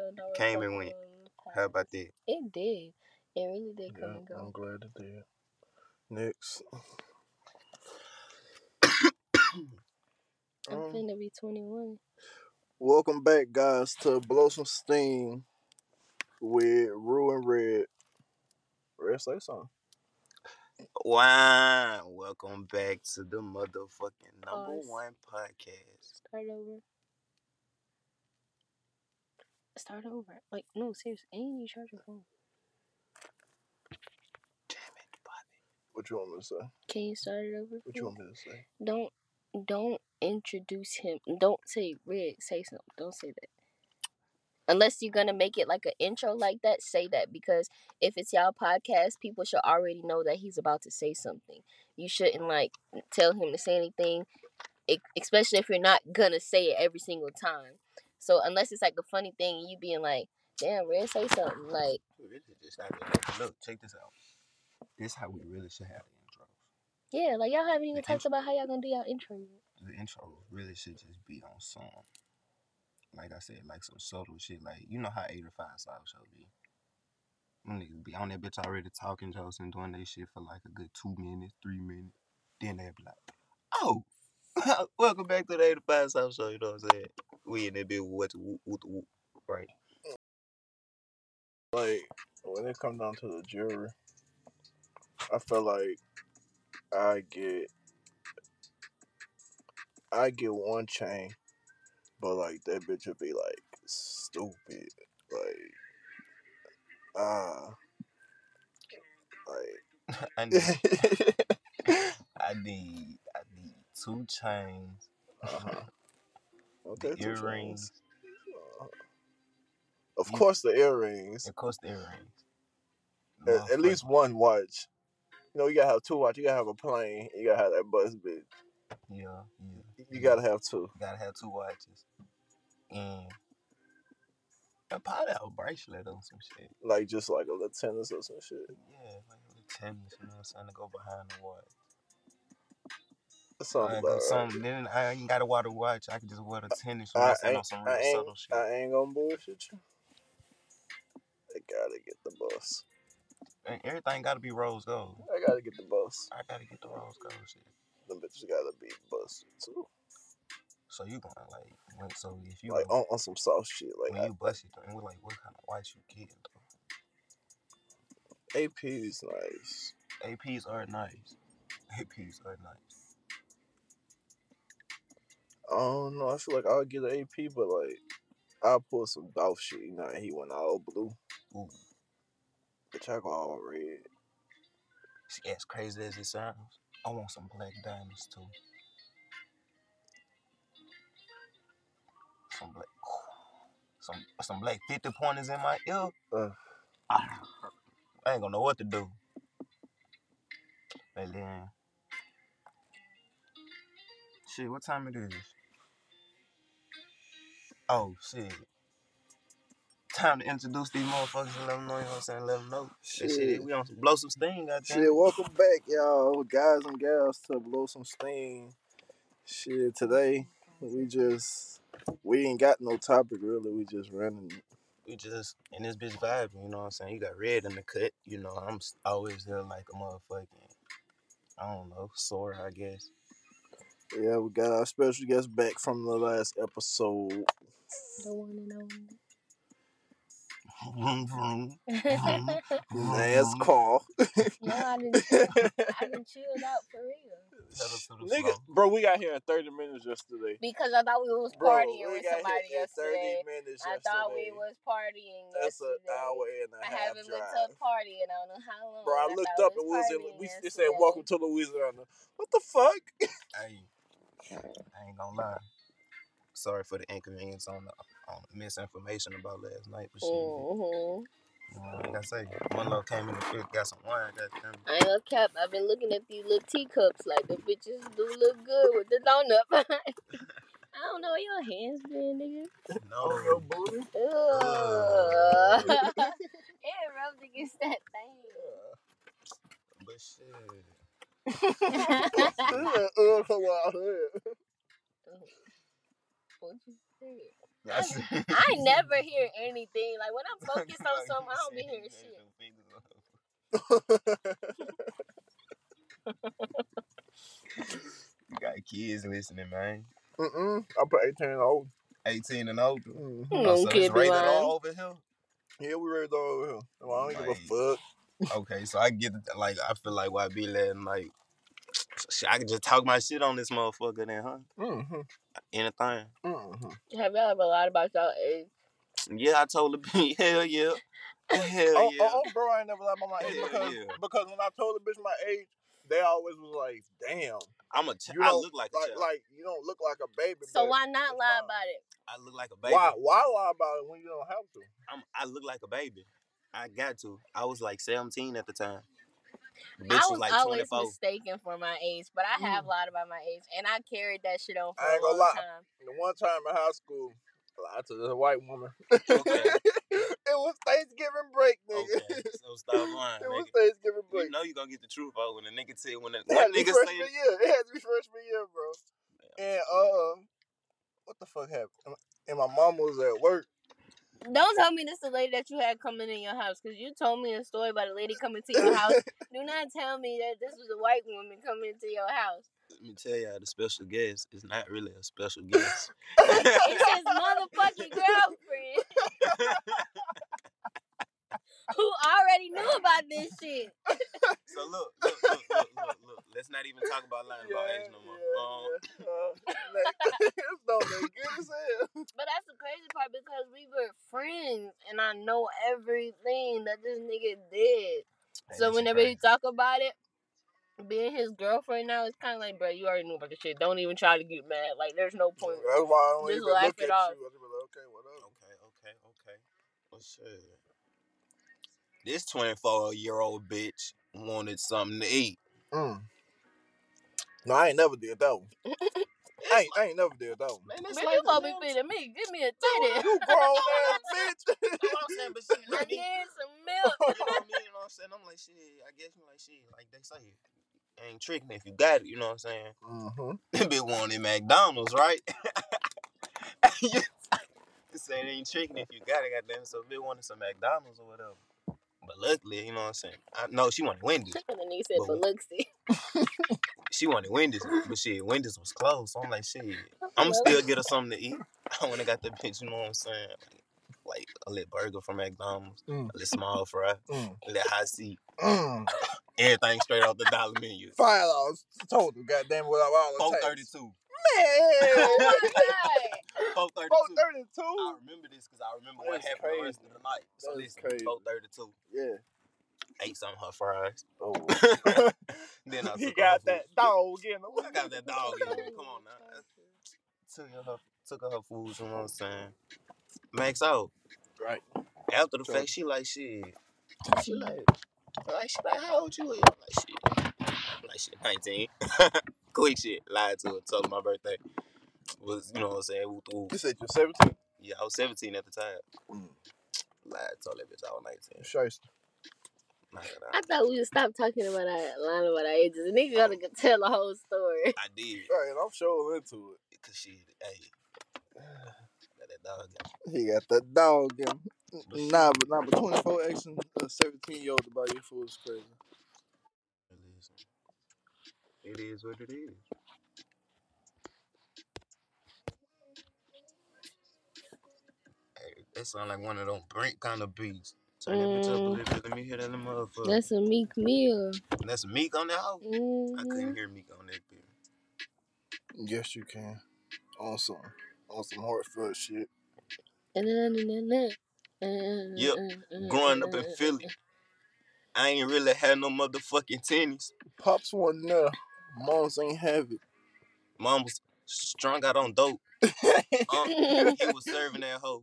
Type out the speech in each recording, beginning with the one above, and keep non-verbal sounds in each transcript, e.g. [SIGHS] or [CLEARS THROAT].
So no Came and went. on How about that? It did. It really did come Yeah, and go. I'm glad it did. Next. [COUGHS] I'm Um, finna be 21. welcome back, guys, to Blow Some Steam with Rue and Red. Red, say something. Wow. Welcome back to the motherfucking number Pause. one podcast. Start over. Start over. Like, no, seriously. Ain't you charge your phone? Damn it, Bobby. What you want me to say? Can you start it over? What you want me to say? Don't don't introduce him. Don't say Red. Say something. Don't say that. Unless you're gonna make it like an intro like that, say that because if it's y'all podcast, people should already know that he's about to say something. You shouldn't like tell him to say anything, especially if you're not gonna say it every single time. So unless it's like a funny thing, and you being like, "Damn, Red, say something," like, We really just have to look. Check this out. This how we really should have the intros. yeah, like y'all haven't even The talked about how y'all gonna do y'all intro yet. The intro really should just be on some, like I said, like some subtle shit. Like you know how eight or five South show be. Them niggas be on that bitch already talking jokes and doing their shit for like a good two minutes, three minutes. Then they be like, "Oh, [LAUGHS] welcome back to the eight or five South show." You know what I'm saying? We in that bitch with whoop, whoop, whoop, right? Like, when it comes down to the jury, I feel like I get I get one chain, but like that bitch would be like stupid. Like ah like [LAUGHS] [LAUGHS] I need, I need two chains, uh-huh. [LAUGHS] the Okay, two earrings, chains. Uh, of You- course the earrings. of course the earrings. At, at least one watch. You know, you gotta have two watch. You gotta have a plane. You gotta have that bus bitch. yeah, yeah. You gotta have two. You gotta have two watches. And probably have a bracelet or some shit. Like just like a little tennis or some shit. Yeah, like a little tennis, you know what I'm saying, to go behind the watch. Sounds I about got right. some, then I ain't gotta wear the watch. I can just wear the tennis, I on ain't, some I ain't, shit. I ain't gonna bullshit you. I gotta get the bus. And everything gotta be rose gold. I gotta get the bus. I gotta get the rose gold shit. Them bitches gotta be busted too. So you gonna like, when, so if you, Like on, on some soft shit. Like when you bust it, and we're like, what kind of watch you getting though? I- AP is nice. APs are nice. [LAUGHS] APs are nice. I don't know. I feel like I'll get an AP, but like I'll pull some golf shit. You know, he went all blue. Ooh, Bitch, I go all red. see, as crazy as it sounds, I want some black diamonds too. Some black, [SIGHS] some some black fifty pointers in my ear. Uh. Ah, I ain't gonna know what to do. But then, shit, what time it is? Oh shit. Time to introduce these motherfuckers and let them know, you know what I'm saying? Let them know. That shit, we on some blow some steam, goddamn. Shit, welcome back, y'all, guys and gals, to blow some steam. Shit, today we just we ain't got no topic really. We just running. we just in this bitch vibing, you know what I'm saying? You got red in the cut, you know, I'm always there like a motherfucking, I don't know, sore, I guess. Yeah, we got our special guest back from the last episode. The one and only. Vroom, vroom, Last [LAUGHS] call. no, I didn't. [LAUGHS] I didn't chilled out for real. Pedal to the Nigga, bro, we got here in 30 minutes yesterday. Because I thought we was Bro, partying we with got somebody here in 30 yesterday. minutes I yesterday. thought we was partying That's an hour and a I half I haven't drive. been to a party in I don't know how long. Bro, I thought looked up and we was in. partying We it said, yesterday. "Welcome to Louisiana." What the fuck? Hey, I ain't gonna lie. Sorry for the inconvenience on the, on the misinformation about last night, but shit, Mm-hmm. you know, like I say, one love came in the fit, got some wine, goddamn. I ain't gonna cap. I've been looking at these little teacups like the bitches do look good with the donut. [LAUGHS] I don't know where your hands been, nigga. No, your No, booty. Ugh. [LAUGHS] it rubbed against that thing. but shit. [LAUGHS] uh, come on here. What you say? I, [LAUGHS] I never hear anything. Like when I'm [LAUGHS] focused on something, I don't be hearing shit. you got kids listening, man. Mm-mm. I put 18 and old. 18 and older. Mm-hmm. Mm, Oh, so it's rated lying. all over here. Yeah, we raised all over here. Well, I don't give a fuck. Okay, so I get like I feel like why be letting like shit, I can just talk my shit on this motherfucker then, huh? Mm-hmm. Anything. Mm-hmm. Have y'all ever lied about y'all age? Yeah, I told the [LAUGHS] bitch, hell yeah. Hell Oh, yeah. oh, oh, bro, I ain't never lied about my age Hell because, yeah. because when I told the bitch my age, they always was like, damn. I'm a ch- You I look like a like, child. like you don't look like a baby. So why not lie fine. about it? I look like a baby. Why why lie about it when you don't have to? I'm, I look like a baby. I got to. I was like 17 at the time. The I was was like always 24. mistaken for my age, but I have lied about my age, and I carried that shit on for I ain't a long gonna lie. time. The one time in high school, I lied to this white woman. Okay. [LAUGHS] it was Thanksgiving break, nigga. Okay, so stop lying, [LAUGHS] it was nigga. Thanksgiving You break. know you gonna get the truth out when the nigga tell when the It had one nigga freshman say year. It had to be freshman year, bro. And uh, what the fuck happened? And my mom was at work. Don't tell me this is the lady that you had coming in your house, because you told me a story about a lady coming to your house. [LAUGHS] Do not tell me that this was a white woman coming to your house. Let me tell y'all, the special guest is not really a special [LAUGHS] guest. It's his motherfucking [LAUGHS] girlfriend who already knew about this shit. [LAUGHS] so look, look, look, look, look, look. Let's not even talk about lying about age no more. Um, yeah. Uh, [LAUGHS] like, no [LAUGHS] good as hell. But that's the crazy part because we were friends and I know everything that this nigga did. hey, So that shit whenever he talk about it, being his girlfriend now, it's kind of like, bro, you already knew about the shit. Don't even try to get mad. Like, there's no point. That's why I don't Just even laugh look it at off. you. I just be like, okay, whatever. Okay, okay, okay. Well, shit. This 24 year old bitch wanted something to eat. Mm. No, I ain't never did that one. I ain't, I ain't never did that one. Man, Man, it's you like supposed to be feeding me. Give me a [LAUGHS] titty. You [LAUGHS] grown ass bitch. That's what I'm saying, but shit, I [LAUGHS] I mean, need some milk. you know what I mean? You know what I'm saying? I'm like, shit, I guess you like shit, like they say. Ain't tricking if you got it, you know what I'm saying? mm-hmm. That bitch wanted McDonald's, right? you say it ain't tricking if you got it, goddamn. So bitch wanted some McDonald's or whatever. But luckily, you know what I'm saying? I know she wanted Wendy's. And then he said, But- but look, see. She wanted Wendy's, but shit, Wendy's was closed. So I'm like, shit, [LAUGHS] I'm still get her something to eat. [LAUGHS] I went and got the bitch, you know what I'm saying? Like a little burger from McDonald's, Mm. a little small fry, Mm. a little hot seat, Mm. [COUGHS] everything straight off the dollar menu. Five dollars total. Goddamn, without all the Four tax. thirty two. Man. [LAUGHS] Oh my God. Four thirty Four two. thirty I remember this because I remember what That's happened the rest of the night. So That's listen, four thirty two. Yeah. Ate some of her fries. Oh. [LAUGHS] then I [LAUGHS] took got that food. dog in him. I got that dog in me. [LAUGHS] Come on now. Took her, took her her food. You know what I'm saying? Max out. Right. After the Sure. fact, she like shit. She like, like she like, how old you is? I'm like shit. I'm like shit, 19. Quick shit. Lied to her. Told her my birthday was, you know what I'm saying? Woo, woo. You said you're 17? Yeah, I was 17 at the time. Mm. Lied. Told that bitch I was 19. Shiesty. Nah, I thought we would stop talking about our lying about our ages. And nigga gotta tell the whole story. I did. Right, and I'm sure into it. Cause she, hey, [SIGHS] got that dog. in. He got that dog in him. But shit, Nah, but nah, but 24 asking a 17 year old about buy you food is crazy. listen, It is what it is. That sound like one of them brink kind of beats. Turn that bitch up a Mm. little bit. Let me hear that little motherfucker. That's a Meek Mill. That's Meek on that house. I Mm-hmm. couldn't hear Meek on that bitch. Yes, you can. On some, on some heartfelt shit. Yep. [LAUGHS] Yep. Growing up in Philly, I ain't really had no motherfucking tennis. Pops one there. Moms ain't have Mom was strung out on dope. it. Um, [LAUGHS] he was serving that hoe.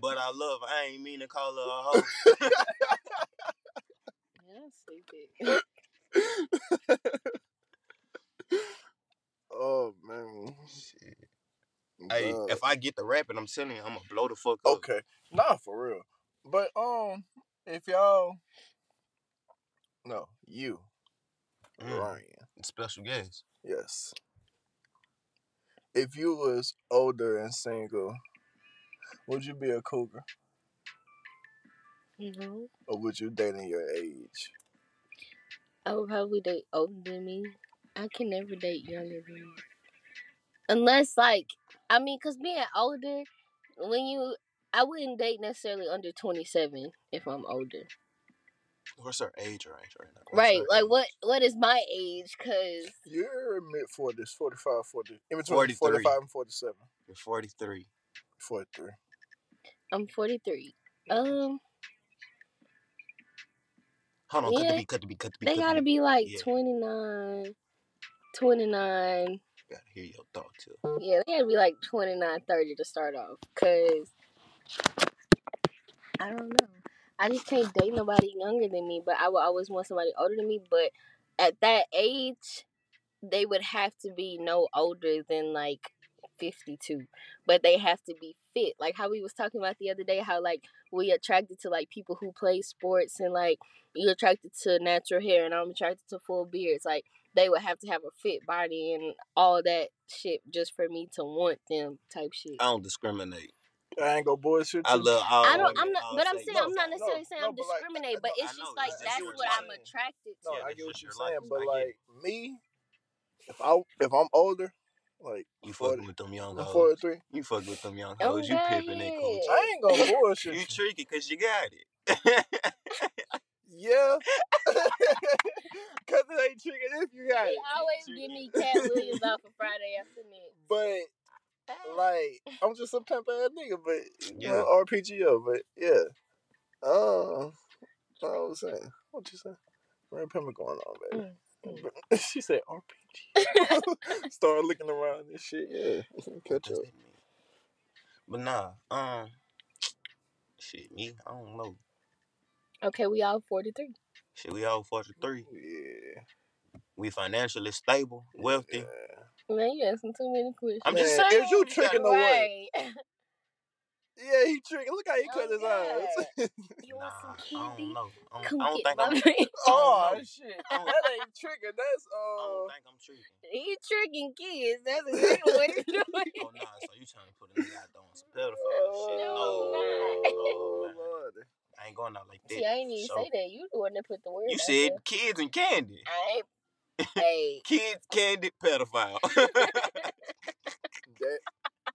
But I love her. I ain't mean to call her a hoe. Yeah, stupid. [LAUGHS] oh man. Shit. Hey, God. if I get the rapping, I'm telling you, I'm gonna blow the fuck up. Okay. Nah, for real. But um, if y'all, no, you, Mm. Ryan, Special guest. yes. If you was older and single, Would you be a cougar, No, or would you date in your age? I would probably date older than me. I can never date younger than me. Unless, like, I mean, because being older, when you, I wouldn't date necessarily under 27 if I'm older. What's her age range right now? What's Right, like, age? what what is my age? Because, You're mid 40s, 45, 40. In between 43. 45 and 47. You're 43. 43. I'm 43. Um, Hold on, cut Yeah. the beat, cut the beat, cut the beat. they cut gotta beat. be like Yeah. 29, 29. Gotta hear your thought too. Yeah, they gotta be like 29, 30 to start off. Cause I don't know. I just can't date nobody younger than me, but I would always want somebody older than me. But at that age, they would have to be no older than like 52. But they have to be fit. Like how we was talking about the other day, how like we attracted to like people who play sports and like you're attracted to natural hair and I'm attracted to full beards. Like they would have to have a fit body and all that shit just for me to want them type shit. I don't discriminate. I ain't gonna bullshit I love all I don't. women, I'm not. But I'm saying all I'm not necessarily No, saying no, I'm but like- But it's just like that's that's your what I'm life. attracted No, to. Yeah, I get what you're your life. saying, but like me, if I if I'm older, like You 40, fucking with them young I'm hoes. 43, You fucking with them young hoes. You God, pimping that yeah. I ain't gonna [LAUGHS] bullshit You you. tricky because you got it. Yeah, [LAUGHS] [LAUGHS] cause it ain't tricking if you got He it. always give me Katt Williams off of Friday afternoon. But like, I'm just a pimp ass nigga. But you Yeah. know, RPGO. But yeah, uh, what I was saying. What you say? Red pimping going on, baby. Mm, [LAUGHS] she said RPG. [LAUGHS] Started looking around and shit. Yeah, [LAUGHS] catch up. But nah, um, shit, me, I don't know. Okay, we all 43. Shit, we all 43. Yeah, We financially stable, wealthy. yeah. Man, you asking too many questions. I'm Man, just saying. is you we tricking the way? right. [LAUGHS] Yeah, he tricking. Look how he cut his Okay. eyes. [LAUGHS] You Nah, want some I don't candy? know. I don't, [LAUGHS] I don't think I'm. oh shit, that ain't tricking. That's I don't uh. think I'm tricking. He tricking kids. That's exactly what he's doing. Oh nah, so you trying to put a nigga out there on some pedophile shit? No, No, I'm Oh, man. Lord. I ain't going out like that. See, I ain't even So, say that. You the one that put the word You out said there. kids and candy. I ain't. Hey. Kids, candy, pedophile. That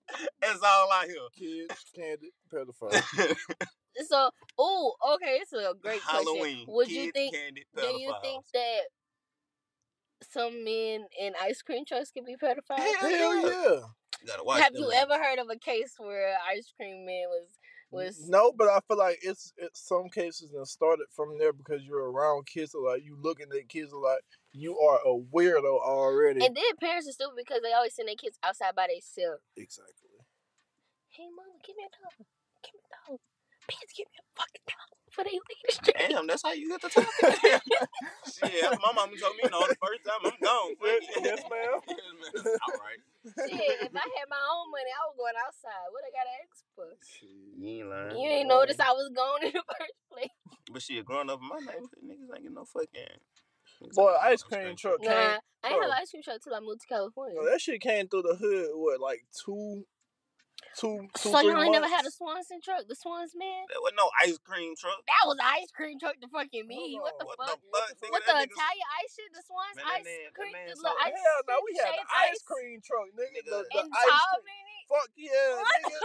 [LAUGHS] That's all I hear. kids, candy, pedophile. [LAUGHS] So, oh, okay, it's a great Halloween. question. Would kids, you think? candy, Do you think that some men in ice cream trucks can be pedophiles? Hell Hell yeah. You Have you ever heard of a case where an ice cream man was was? No, but I feel like it's it's some cases that started from there because you're around kids a lot. You looking at kids a lot. You are a weirdo already. And then parents are stupid because they always send their kids outside by themselves. exactly. Hey, mama, give me a dog. Give me a dog. Please give me a fucking dog for they leave the street. Damn, that's how you get the top. yeah, [LAUGHS] my mama told me no the first time, I'm gone. [LAUGHS] Fuck it. Yes, ma'am. [LAUGHS] yes, ma'am. All right. Shit, if I had my own money, I was going outside. What I gotta ask for? You ain't lying. You ain't notice I was gone in the first place. But shit, growing up in my neighborhood, niggas ain't get no fucking. Boy, ice no cream truck shit. came. Nah, I ain't have bro. an ice cream truck till I moved to California. No, that shit came through the hood. What, like two, two, two, so three y'all ain't never had a? Swanson truck? The Schwan's man? There was no ice cream truck. That was ice cream truck to fucking me. Hold What the What fuck? the fuck? nigga, What the that niggas- Italian ice shit? The Schwan's Man, ice man- cream? man The so- ice Hell no, we had the shaved ice cream truck, nigga. Nigga. The, the And ice cream. In it? Fuck yeah, nigga.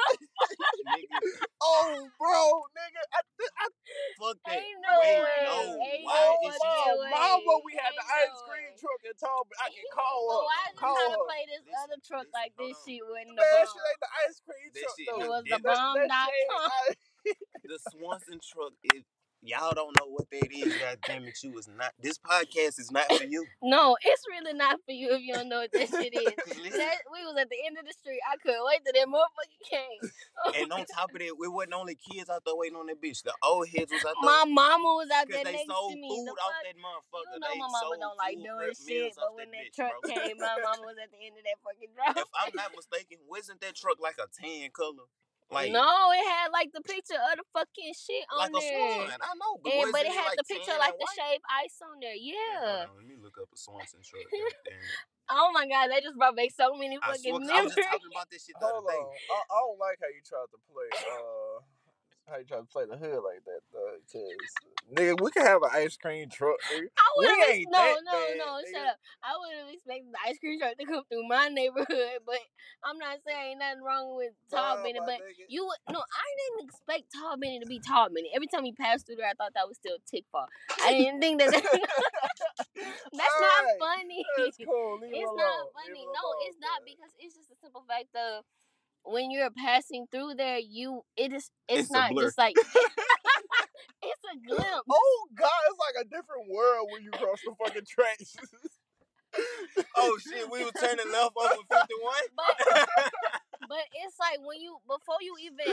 Nigga, [LAUGHS] [LAUGHS] oh, bro, nigga. I, I, fuck that. Ain't no Wait, way. no. Ain't Why no is she fucking oh, mama, we had the Ain't ice no cream way. truck and told me I can call So her. why is you call trying to her. play this Listen, other truck listen, like this on. shit wasn't the Man, that bomb? shit ain't the ice cream That truck shit though. It is was the different. That, that bomb.com. [LAUGHS] The Swanson truck is. Y'all don't know what that is. God damn it, you is not. This podcast is not for you. No, it's really not for you if you don't know what that shit is. [LAUGHS] That, we was at the end of the street. I couldn't wait till that motherfucker came. [LAUGHS] and on top of that, it wasn't only kids out there waiting on that bitch. The old heads was out there. My mama was out there they next sold to me. food The fuck? that motherfucker. You know they my mama don't like doing shit, but when that bitch, truck bro. came, my mama was at the end of that [LAUGHS] fucking drive. if I'm not mistaken, wasn't that truck like a tan color? Like no, it had like the picture of the fucking shit on like a there. swan. I know, but, And, but it had like the picture tan like the shaved ice on there. Hold Yeah. on, let me look up a Swanson [LAUGHS] truck. Oh my god, they just brought back so many I fucking swear, 'cause I was memories. just talking about this shit the Hold other day. on. I, I don't like how you tried to play. Uh, how you tried to play the hood like that, though. Cause nigga, we can have an ice cream truck. Nigga. I would have no, no, bad, no. nigga. Shut up. I would have expected the ice cream truck to come through my neighborhood, [LAUGHS] but I'm not saying nothing wrong with Natalbany. But nigga. you would no, I didn't expect Natalbany to be Natalbany. Every time he passed through there, I thought that was still Tickfaw. I didn't think that. [LAUGHS] [LAUGHS] that's not Alright, funny. That's cool. Leave it's not Leave funny. it No, alone, it's not because it's just a simple fact of when you're passing through there, you it is it's, It's not just like [LAUGHS] [LAUGHS] it's a glimpse. Oh God, it's like a different world when you cross the fucking tracks. [LAUGHS] oh shit, we were turning left off of 51? But but it's like when you before you even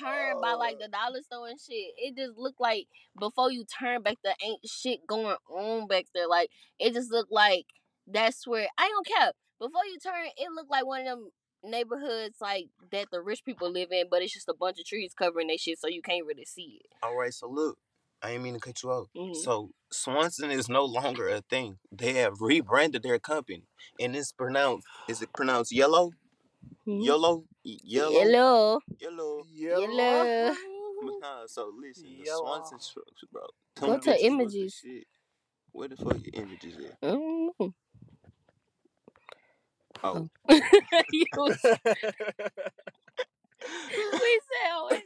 turn by like Oh. the dollar store and shit, it just looked like before you turn back there ain't shit going on back there. Like it just looked like that's where I don't care. Before you turn, it looked like one of them neighborhoods like that the rich people live in, but it's just a bunch of trees covering that shit so you can't really see it. All right, so look, I ain't mean to cut you off. Mhm. So Swanson is no longer a thing. They have rebranded their company, and it's pronounced. Is it pronounced yellow? Mhm. Yellow, Y- yellow, Yellow. yellow. Yellow. [LAUGHS] So listen, the Yellow. Swanson trucks, bro. Go to the images. Where the fuck your images at? Mm. Oh, we said what?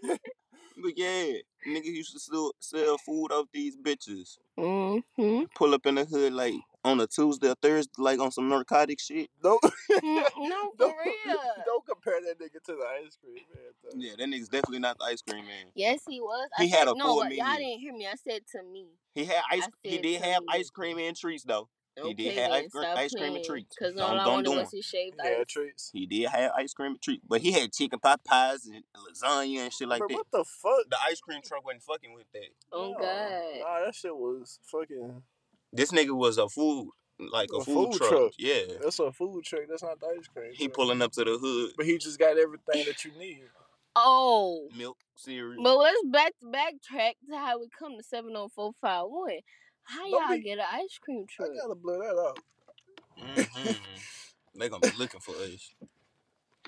but yeah, niggas used to still sell food off these bitches. Mm-hmm. Pull up in the hood like on a Tuesday or Thursday, like on some narcotic shit. don't, Mm, no, [LAUGHS] for don't, real. don't compare that nigga to the ice cream man. though. Yeah, that nigga's definitely not the ice cream man. Yes, he was. I He said, had a no, full what- y'all didn't hear me. I said to me. He had ice. He did have to ice cream and treats though. He did Okay, have ice cream- ice cream and treats. Cause Don't- all I don't wanted do was 'em. his shaved Yeah, ice. treats. He did have ice cream and treats, but he had chicken pot pies and lasagna and shit like Bro, that. what the fuck? The ice cream truck wasn't fucking with that. Oh Nah, God. Nah, that shit was fucking. This nigga was a food, like a, A food, food truck. truck. Yeah, That's a food truck. That's not the ice cream. he truck. pulling up to the hood, But he just got everything that you need. Oh. milk, cereal. But let's back backtrack to how we come to seven oh four five one. How Don't y'all be- get an ice cream truck? I gotta blur that out. hmm they gonna be looking for us.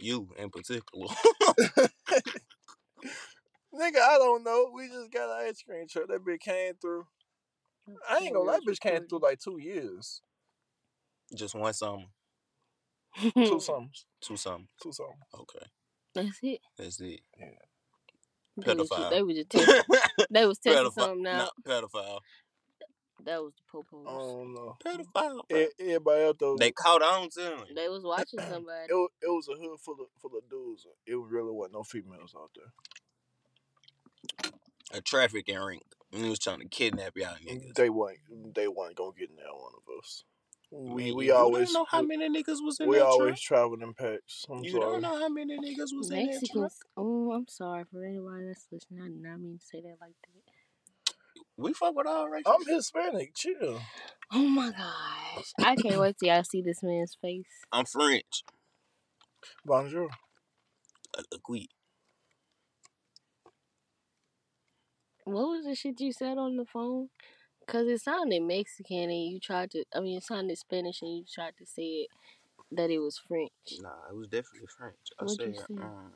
You in particular. [LAUGHS] Nigga, I don't know. We just got an ice cream truck. That bitch came through. I ain't gonna lie, that bitch came through like two years. Just one summer, Two [LAUGHS] summers. two summers. Two summers. Okay, That's it. that's it. They was, Pedophile. just, they was just [LAUGHS] testing. they was testing Pedophile. something out. Nah, pedophile. That was the popos. Oh no, know. Pedophile. bro. Everybody else though, They caught on to him. They was watching [COUGHS] somebody. it, wa- it was a hood full of full of dudes. It really wasn't no females out there. A trafficking ring. And he was trying to kidnap y'all niggas. They weren't. They weren't gonna get near one of us. We Man, we you always don't know how many niggas was in there. we that always truck. traveled in packs. I'm You sorry. don't know how many niggas was in that truck. Oh, I'm sorry for anybody that's listening. I did not mean to say that like that. We fuck with all races. I'm Hispanic. Chill. Oh my gosh. I can't wait till y'all see this man's face. I'm French. Bonjour. Uh, oui. What was the shit you said on the phone? Cause it sounded Mexican and you tried to. I mean, it sounded Spanish and you tried to say it that it was French. Nah, it was definitely French. I What'd you said, say? um,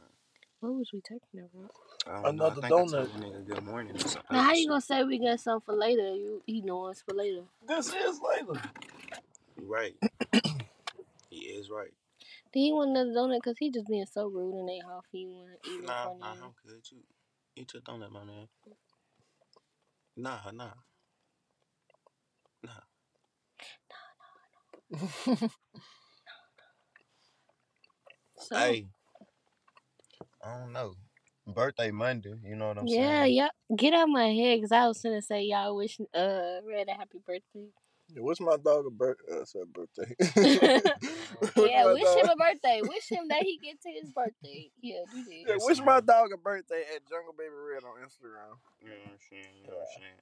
What was we talking about? I don't Another know. I think donut. I told the nigga good morning. Now, how you gonna say we got something for later? You he know us for later. This is later. You right. he is right. Did he want another donut? Cause he just being so rude and ain't half he want to eat Nah, front nah, of you. I'm good. You eat your donut, my man. Nah, nah, nah, nah, Nah, nah. [LAUGHS] So, Hey, I don't know. Birthday Monday, you know what I'm yeah, saying? yeah. Yeah. Get out my head, cause I was gonna say y'all wish uh Red a happy birthday. Yeah, wish my dog a birth uh, said birthday. [LAUGHS] [LAUGHS] yeah, wish dog- him a birthday. Wish him that he get to his birthday. Yeah, [LAUGHS] do that. Yeah, wish my dog a birthday at Jungle Baby Red on Instagram. You know what I'm saying? You know what I'm saying?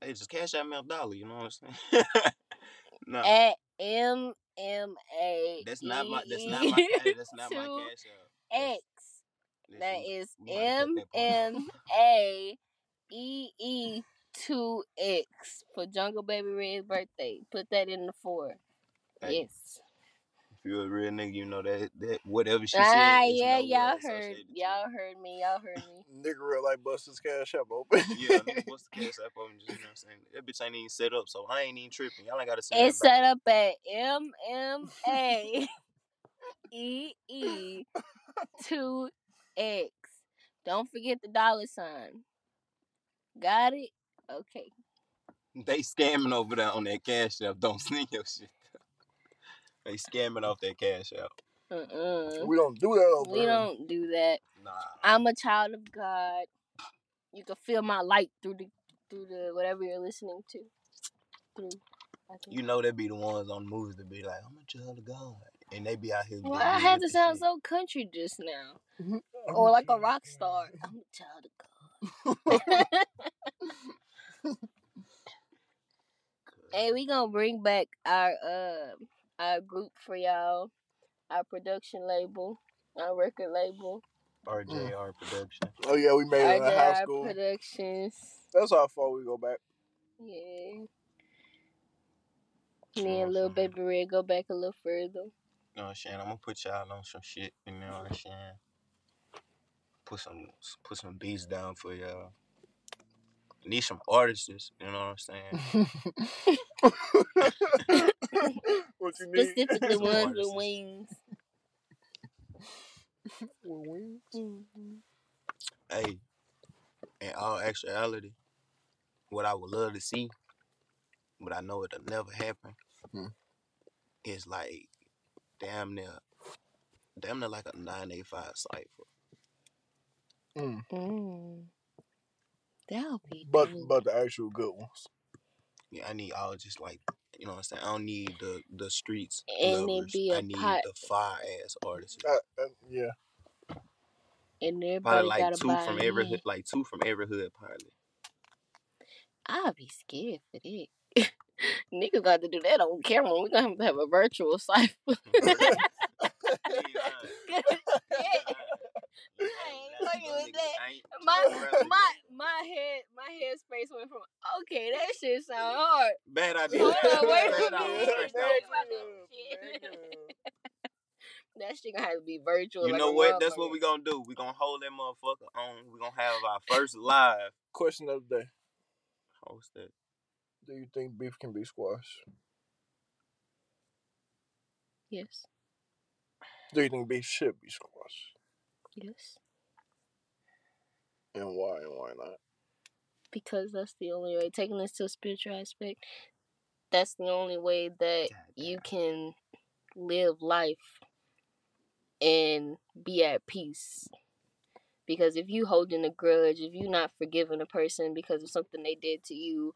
Hey, just cash out me a dollar, you know what I'm saying? nah, At M M A. that's not my that's not my hey, that's not my cash out. X Let's That see. is We might cut M that part. [LAUGHS] M A E E two X for Jungle Baby Red's birthday. Put that in the four. Hey, Yes. If you're a real nigga, you know that that whatever she Ah, said is yeah, no y'all heard, y'all heard me, y'all heard me. [LAUGHS] Nigga real like Buster's cash app open. Yeah, nigga, [LAUGHS] what's the cash app open. Just you know what I'm saying. That bitch ain't even set up, so I ain't even tripping. Y'all ain't gotta send It's set up at M M A E E two X. Don't forget the dollar sign. Got it? Okay. They scamming over there on that cash app. Don't [LAUGHS] sneak your shit. They scamming off that cash app. Uh-uh. we don't do that over We here. don't do that. Nah. I'm a child of God. You can feel my light through the through the whatever you're listening to. Through. I think. You know they be the ones on the movies that be like, I'm a child of God. And they be out here. Well, I had to sound shit. so country just now, I'm or like a rock star. I'm a child of God. hey, we gonna bring back our uh our group for y'all, our production label, our record label, RJR production. Oh yeah, we made it in high RJR school. Productions. That's how far we go back. Yeah. Me and what Lil Baby Red go back a little further. You know what I'm saying? I'm gonna put y'all on some shit. You know what I'm saying? Put some put some beats down for y'all. Need some artists. You know what I'm saying? [LAUGHS] what you need? Specifically [LAUGHS] Some ones with wings. [LAUGHS] With wings? Hey, in all actuality, what I would love to see, but I know it'll never happen, Hmm. is like damn near, damn near like a 985 cipher. Mm. Mm. That'll be But dope. but the actual good ones. Yeah, I need all just like you know what I'm saying. I don't need the the streets And it lovers. be I a need pot. the fire ass artists. Uh, uh, yeah. and Probably everybody like gotta two buy from in. every hood, like two from every hood. Probably. I'll be scared for that. [LAUGHS] Niggas got to do that on camera. We're gonna have to have a virtual [LAUGHS] cipher. [LAUGHS] [LAUGHS] my my my head my head space went from okay that shit sound [LAUGHS] hard. Bad idea. Hold on, [LAUGHS] wait Bad a idea. minute. That shit gonna have to be virtual. You like know what? That's what we gonna do. We gonna hold that motherfucker on. We gonna have our first live. Question of the day: Host that. Do you think beef can be squashed? Yes, Do you think beef should be squashed? yes. And why and why not? Because that's the only way. Taking this to a spiritual aspect, that's the only way that you can live life and be at peace. Because if you holding a grudge, if you not forgiving a person because of something they did to you,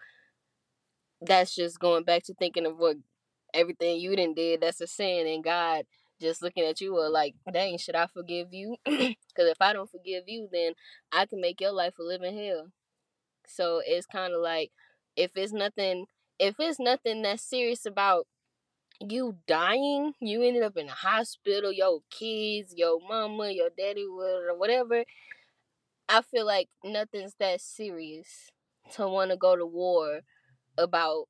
that's just going back to thinking of what everything you didn't did. That's a sin, and God just looking at you or like, dang, should I forgive you? [CLEARS THROAT] Because if I don't forgive you, then I can make your life a living hell. So it's kind of like if it's nothing, if it's nothing that's serious about you dying, you ended up in the hospital, your kids, your mama, your daddy, whatever. I feel like nothing's that serious to want to go to war about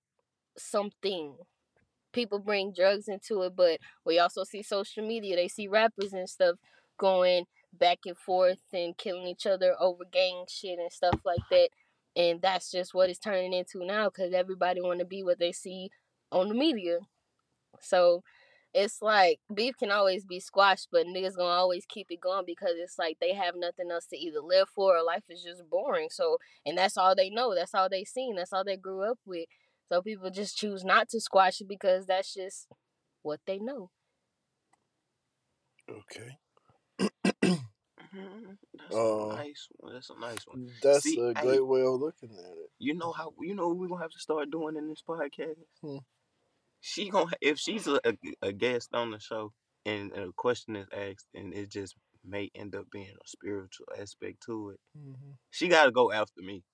something. People bring drugs into it, but we also see social media. They see rappers and stuff going back and forth and killing each other over gang shit and stuff like that. And that's just what it's turning into now because everybody want to be what they see on the media. So it's like beef can always be squashed, but niggas gonna always keep it going because it's like they have nothing else to either live for or life is just boring. So and that's all they know. That's all they seen. That's all they grew up with. So people just choose not to squash it because that's just what they know. Okay. Mhm. That's Uh, a nice one. That's a nice one. That's See, a hey. great way of looking at it. You know how you know we're gonna have to start doing in this podcast. Hmm. She gonna if she's a, a, a guest on the show and a question is asked and it just may end up being a spiritual aspect to it. Mm-hmm. She gotta go after me.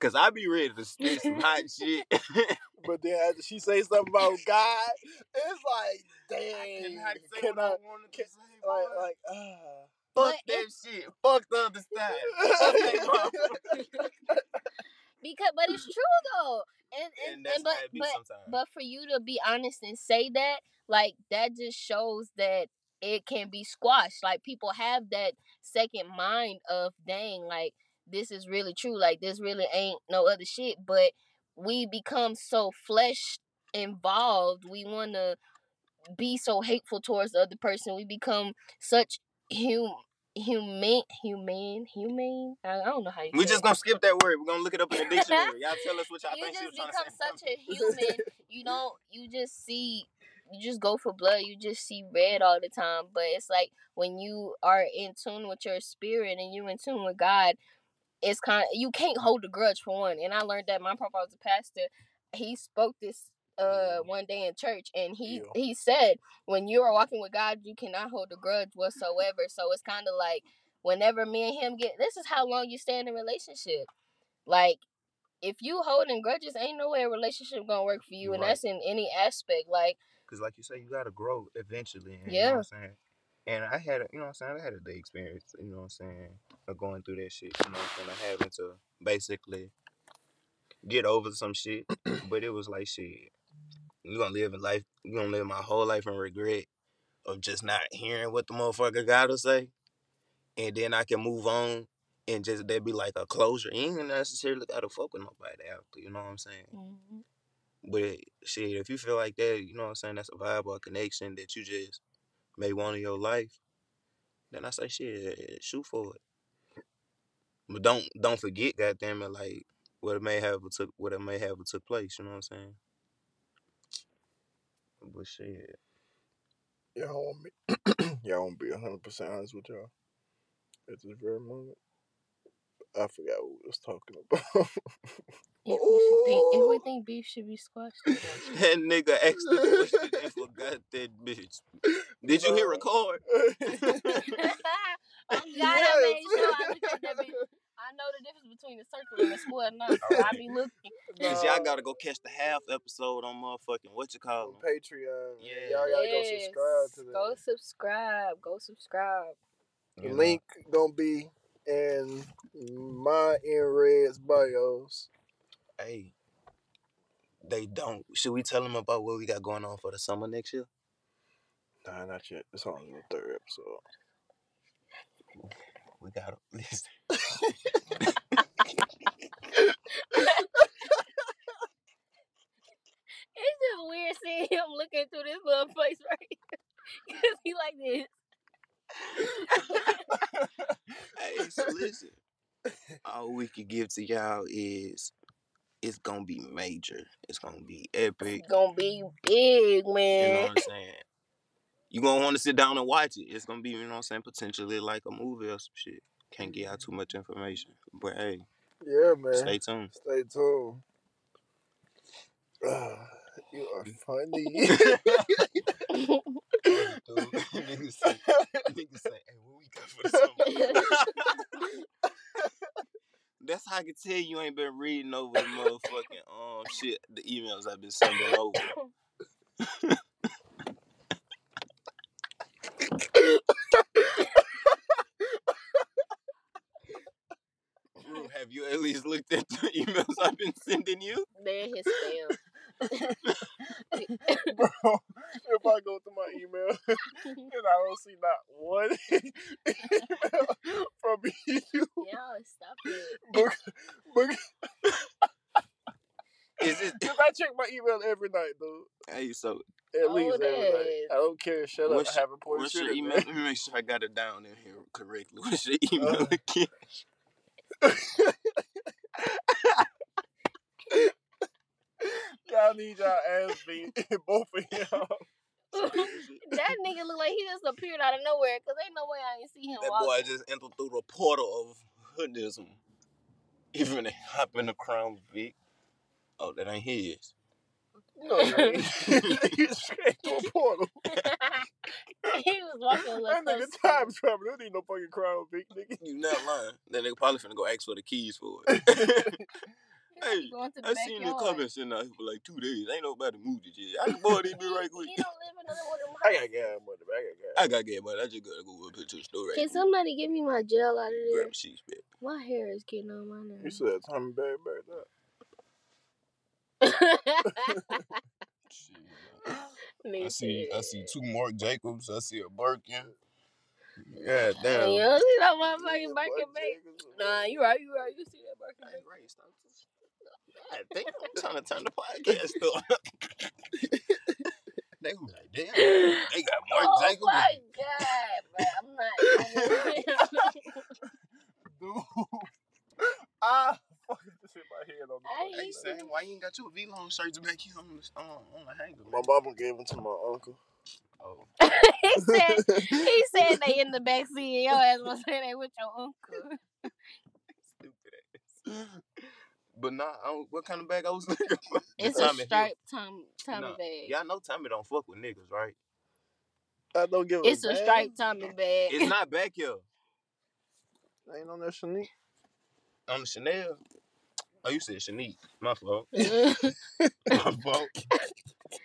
Cause I be ready to [LAUGHS] spit some hot shit. [LAUGHS] But then after she say something about God, it's like, I dang, cannot can I I, can- like, like, ah, Fuck But that shit. [LAUGHS] Fuck the other side. Fuck they mama. because but it's true though. And and, And that's and but how it be but sometimes. but for you to be honest and say that, like that just shows that it can be squashed. Like people have that second mind of dang, like this is really true. Like this really ain't no other shit. But we become so flesh involved. We wanna be so hateful towards the other person. We become such hum humane humane humane. I, I don't know how you we say just gonna skip that word. We're gonna look it up in the [LAUGHS] dictionary. Y'all tell us what y'all you think she just become to say. such a human. You don't. You just see. You just go for blood. You just see red all the time. But it's like when you are in tune with your spirit and you're in tune with God, it's kind of you can't hold a grudge for one. And I learned that my papa was a pastor. He spoke this uh one day in church and he Yeah. he said when you are walking with God you cannot hold a grudge whatsoever so it's kind of like whenever me and him get this is how long you stay in a relationship like if you holding grudges ain't no way a relationship gonna work for you You're and right. that's in any aspect like Cause like you say, you gotta grow eventually. And, You know Yeah. what I'm saying? And I had, a, you know what I'm saying? I had a day experience. You know what I'm saying? Of going through that shit. You know what I'm saying? I having to basically get over some shit, [CLEARS THROAT] but it was like shit. You gonna live in life. You gonna live my whole life in regret of just not hearing what the motherfucker gotta say, and then I can move on. And just that be like a closure. You ain't necessarily gotta fuck with nobody after. You know what I'm saying? mhm. But shit, if you feel like that, you know what I'm saying, that's a viable connection that you just may want in your life, then I say shit, shoot for it. But don't don't forget, goddamn it, like what it may have took what it may have took place, you know what I'm saying? But shit. Y'all want me? [CLEARS THROAT] y'all want to be hundred percent honest with y'all at this very moment. I forgot what we was talking about. [LAUGHS] if, we think, if we oh! think beef should be squashed [LAUGHS] That nigga asked the question and forgot that bitch. Did you hit record? oh God, I made sure I looked at that bitch. [LAUGHS] I know the difference between a circle and a square now, so I be looking. Cause y'all gotta go catch the half episode on motherfucking what you call on 'em. Patreon. Yeah. Yeah, y'all gotta go subscribe to that. Go subscribe. Go subscribe. The mm-hmm. link gonna be in my in Red's bios. Hey, they don't. Should we tell them about what we got going on for the summer next year? Nah, not yet. It's only the third episode. We got to [LAUGHS] listen. It's just weird seeing him looking through this little place right [LAUGHS] Cause he like this. hey, so listen. All we can give to y'all is it's gonna be major. It's gonna be epic. It's gonna be big, man. You know man. what I'm saying? You gonna want to sit down and watch it. It's gonna be, you know what I'm saying, potentially like a movie or some shit. Can't get out too much information, but hey, Yeah, man. stay tuned. Stay tuned. Ah, [SIGHS] you are funny. [LAUGHS] niggas say, niggas say, hey, what we got for the summer? [LAUGHS] That's how I can tell you ain't been reading over the motherfucking um shit, the emails I've been sending over. [LAUGHS] Rue, have you at least looked at the [LAUGHS] emails I've been sending you? They're his spam. [LAUGHS] Bro, if I go to my email [LAUGHS] and I don't see not one email from you, Y'all stop it. book, book, Is it? Cause [LAUGHS] I check my email every night, dude. Hey, so At Oh, least every night. I don't care. Shut up. What's I haven't put what's shit your in email? there. Let me make sure I got it down in here correctly. [LAUGHS] What's your [LAUGHS] email Uh. again? Y'all need y'all ass beat, both of y'all. that nigga look like he just appeared out of nowhere. Cause ain't no way I ain't see him That walking. boy just entered through the portal of hoodism. Even to hop in the Crown Vic. Oh, that ain't his. No, man. [LAUGHS] [LAUGHS] he just came to a portal. [LAUGHS] he was walking a little That close. nigga time traveling. There ain't no fucking crown, big nigga. You not lying. That nigga probably finna go ask for the keys for it. Hey, going to the I seen the backyard. comments sitting out here for like two days. Ain't nobody moved it yet. I can board these be right quick. He don't live in another one I got gas money. I got gas. I got get but I just gotta go up here to the store right Can quick. somebody give me my gel out of there? Grab a sheet spit. My hair is getting on my nerves. You nerves. said Tommy Berry Berry that. [LAUGHS] I see. I see two Marc Jacobs. I see a Birkin. Yeah, damn. You don't see that motherfucking Birkin? Jacobs. Nah, you right, you right. You see that Birkin Hey, bag? right, stop. God damn, I'm trying to turn the podcast [LAUGHS] up. [LAUGHS] they was like, damn, they got Mark oh Jacobs. my god, bro. I'm not. Dude. ah, fuck this shit my head on I the Hey, hate Sam, why you ain't got your Vlone shirts back here on the, on, on the hanger? My mama gave them to my uncle. Oh, [LAUGHS] he said he [LAUGHS] said they in the back seat. and Your ass was saying they with your uncle. stupid ass. But nah, what kind of bag I was [LAUGHS] looking for? It's The a Tommy Hill- striped Tom Tommy Nah, bag. Y'all know Tommy don't fuck with niggas, right? I don't give a It's a damn. striped Tommy bag. It's not back here. Ain't on that Chanel. On the Chanel. Oh, you said Shanique. My fault. [LAUGHS] My fault.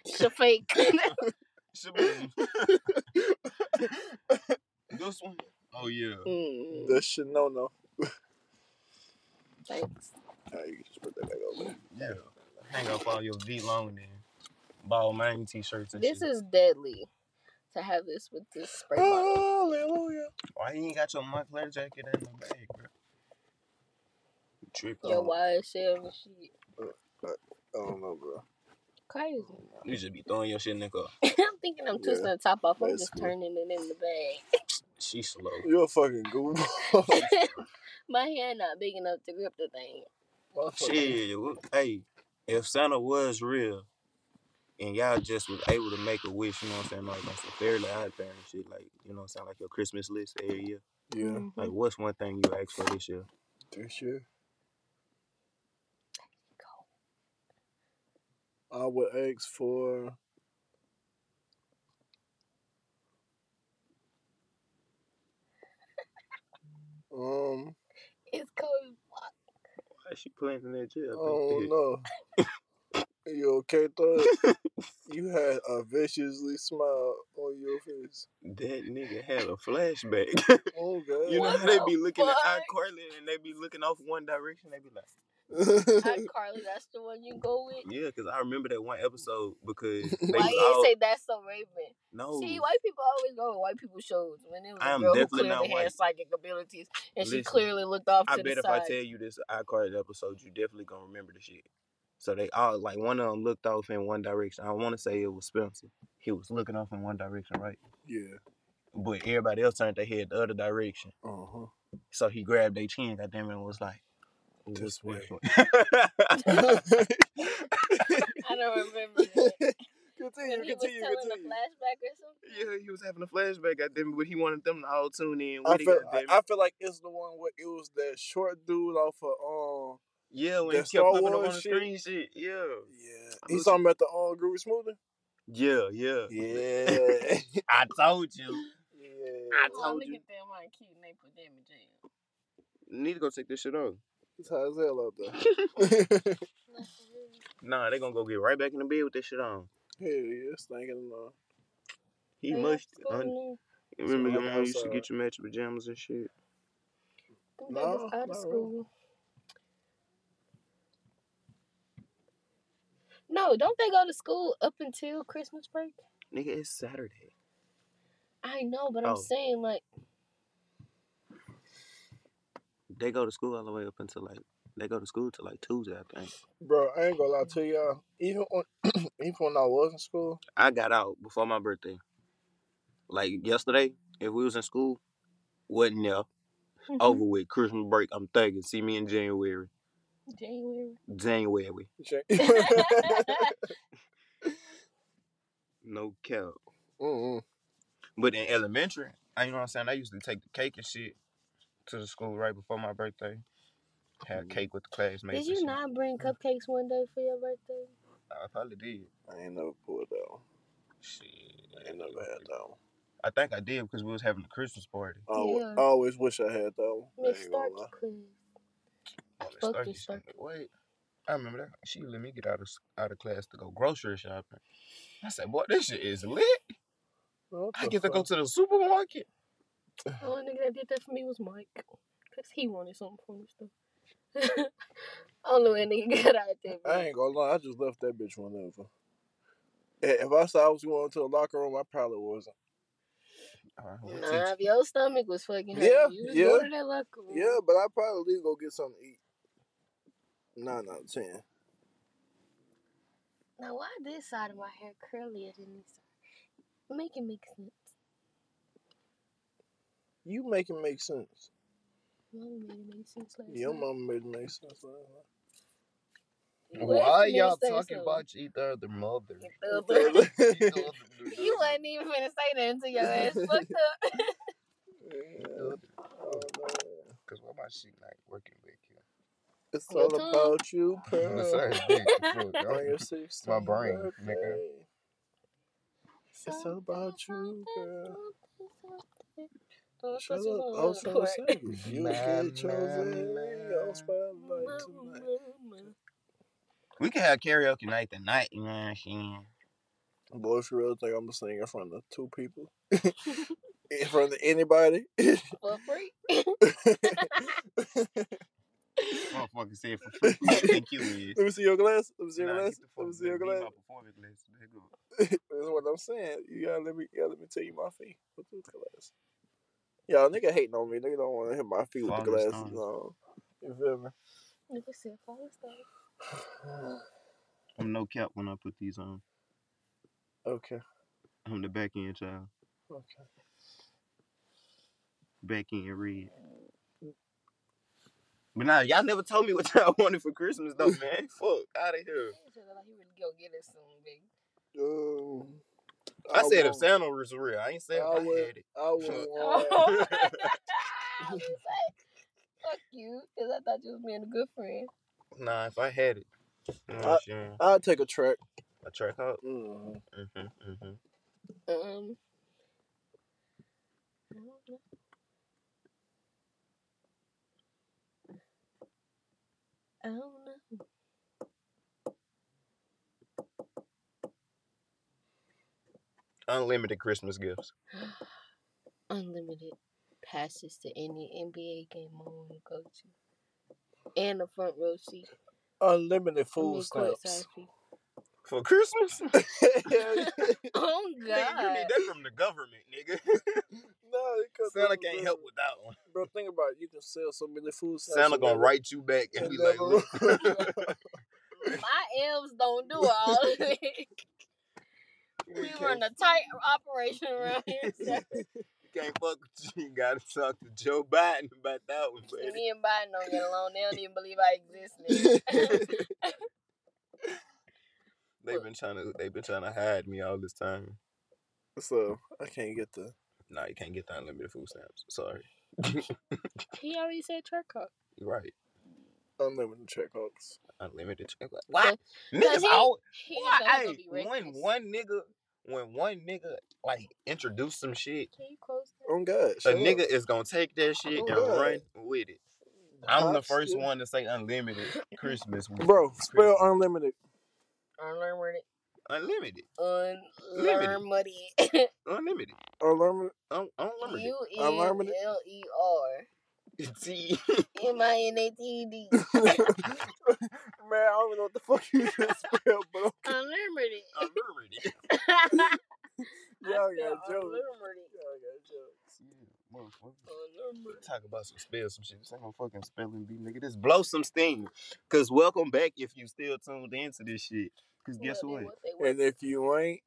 Shafiq. [LAUGHS] Shaboom. [LAUGHS] this one? Oh, yeah. Mm, The Shinono. thanks. Alright, you can just put that back over. Yeah. Hang up all your Vlone and Balmain t-shirts and This shit. is deadly to have this with this spray bottle. Hallelujah. Why you ain't got your Moncler jacket in the bag, bro? You tripping. Your YSL and shit. I don't know, bro. Crazy. You should be throwing your shit in the car. [LAUGHS] I'm thinking I'm Yeah, twisting the top off. I'm just good. turning it in the bag. She slow. You're a fucking goof. [LAUGHS] My hand not big enough to grip the thing. Shit, hey, if Santa was real and y'all just was able to make a wish, you know what I'm saying, like on some fairly odd and shit, like, you know what I'm saying, like your Christmas list every year. Yeah, Mhm. Like, what's one thing you ask for this year? this year. I would ask for. Um, It's cold. Why is she planting that I jail? don't know. you okay, Thug? you had a viciously smile on your face. That nigga had a flashback. Oh [LAUGHS] god. you know What how they be looking at fuck? iCarly and they be looking off one direction? They be like, Hi, [LAUGHS] Carly. That's the one you go with. yeah, because I remember that one episode because [LAUGHS] they Why was you all, say that's so Raven? no. See, white people always go to white people shows when it was I a am girl who definitely not clearly had psychic abilities and she clearly looked off I bet the if I tell you this iCarly episode, you definitely gonna remember the shit. So they all like one of them looked off in one direction. I want to say it was Spencer. He was looking off in one direction, right? yeah. But everybody else turned their head the other direction. Uh huh. So he grabbed their chin, goddamn it, and was like, This way. [LAUGHS] I don't remember that. [LAUGHS] continue, When he was continue, telling a continue. flashback or something. yeah, he was having a flashback, at them, but he wanted them to all tune in I with it, feel, I, I feel like it's the one where it was that short dude off of um Yeah, when that he kept Star popping up on the shit. screen shit. Yeah. yeah. He's know talking about the um Groovy Smoothie. Yeah, yeah. Yeah. [LAUGHS] I told you. yeah. I told look you. at them on cute they put them in jail. Need to go take this shit off. It's hot as hell out there. Nah, they gonna go get right back in the bed with this shit on. Hell yeah, it's thinking uh He They must. Un- remember So your I'm mom used to get you matching pajamas and shit. now. Them No, babies out not of really. school. No, don't they go to school up until Christmas break? Nigga, it's Saturday. I know, but I'm Oh. saying like They go to school all the way up until like they go to school till like Tuesday, I think. Bro, I ain't gonna lie to y'all. Even when [CLEARS THROAT] even when I was in school, I got out before my birthday. Like yesterday, if we was in school, wasn't there. Mm-hmm. Over with Christmas break. I'm thinking. See me in January. January. January. [LAUGHS] No cap. mm. But in elementary, I you know what I'm saying. I used to take the cake and shit to the school right before my birthday. Had mm-hmm. cake with the classmates. Did and you shit. not bring mm. cupcakes one day for your birthday? I probably did. I ain't never pulled that one. Shit. I ain't never had that one. I think I did because we was having a Christmas party. I, Yeah. I always wish I had that one. Miss ain't gonna Starkey quiz. Oh, Starkey Starkey. Wait. I remember that. She let me get out of out of class to go grocery shopping. I said, boy, this shit is lit. I the get to go to the supermarket. The only nigga that did that for me was Mike. Because he wanted something from the stuff. Only way nigga got out there. I ain't gonna lie, I just left that bitch whenever. Eh, If I saw I was going to the locker room, I probably wasn't. All right, we'll Nah, if your stomach was fucking hurting, Yeah, you was yeah. going to that locker room. Yeah, but I probably leave go get something to eat. Nine out of ten. Now, why this side of my hair curlier than this side? Make it make sense. You make it make sense. Mama made it make sense last Your night. mama made it make sense. last night. Why me y'all talking something. about each other [LAUGHS] [LAUGHS] [LAUGHS] mother? You wasn't even finna say that until your ass fucked up. Yeah. Oh, man. Cause why my shit not working back here? It's Your all tongue. about you, I'm Pearl. sorry, big. On your 16th My brain, birthday. nigga. It's all about you, girl. Don't Shut touch up. I was trying to say, [LAUGHS] you get chosen na, in na. your spotlight tonight. We can have karaoke night tonight, you know what I'm saying? Boy, if you really think I'm gonna sing in front of two people, [LAUGHS] [LAUGHS] in front of anybody, For free. Motherfucker said for free. Who you think you is? Let me see your glass. Let me see your Nah, glass. get the Let me see your back. Leave glass. my performance glasses back up. That's what I'm saying. You gotta let me. You gotta let me tell you my fee. What's with the glass? Y'all nigga hating on me. Nigga don't want to hit my feet with the Falling glasses Stone. on. You feel me? Nigga said follow stuff. I'm no cap when I put these on. Okay. I'm the back end child. Okay. Back end red. But nah, y'all never told me what [LAUGHS] y'all wanted for Christmas though, man. Fuck out of here. He said like he really go get us soon, big. Um, I, said if want- Santa was real. I ain't said if I I, would- had it. I would Oh. want. you say, fuck you, because I thought you was being a good friend. Nah, if I had it. You know I- I'm saying? I'll take a track. A track out. Mm-hmm. Mm-hmm, mm-hmm. Um, I don't know. I don't know. Unlimited Christmas gifts. [GASPS] Unlimited passes to any NBA game I want to go to, and a front row seat. Unlimited food stamps. For Christmas? [LAUGHS] [LAUGHS] Oh Nigga, God! you need that from the government, nigga. [LAUGHS] no, because Santa can't help with that one. Bro, think about it. You can sell so many food stamps. Santa gonna write you back and and be like, look. My elves don't do all of it. We run a tight operation around here. [LAUGHS] So. You can't fuck with you. You gotta talk to Joe Biden about that one, buddy. me and Biden don't get along. They don't even believe I exist. [LAUGHS] Nigga. they've been trying to they've been trying to hide me all this time. so I can't get the. Nah, you can't get the unlimited food stamps. Sorry. [LAUGHS] he already said truck car. You're right. Unlimited checkups. Unlimited check. Cause- What? cause Niggas he- all He Why, ain't hey, be when reckless. one nigga when one nigga like introduce some shit, Can you close that? On God. a nigga up. is gonna take that shit Oh, and God. run with it. I'm the first yeah. one to say unlimited Christmas. with Bro, spell Christmas. unlimited. Unlimited. unlimited, Unlimited. [LAUGHS] unlimited, Unlimited. Un- unlimited. U N Unlimited? L E R See, M I N A T D. [LAUGHS] Man, I don't even know what the fuck you just [LAUGHS] spelled, but okay. Unlimited. [LAUGHS] unlimited. Y'all I got spelled jokes. Unlimited. Y'all got jokes. Yeah, motherfucker. Unlimited. Talk about some spell some shit. This ain't no fucking spelling bee, nigga. Just blow some steam. Cause welcome back if you still tuned into this shit. Cause guess What what? they- what they- And if you ain't,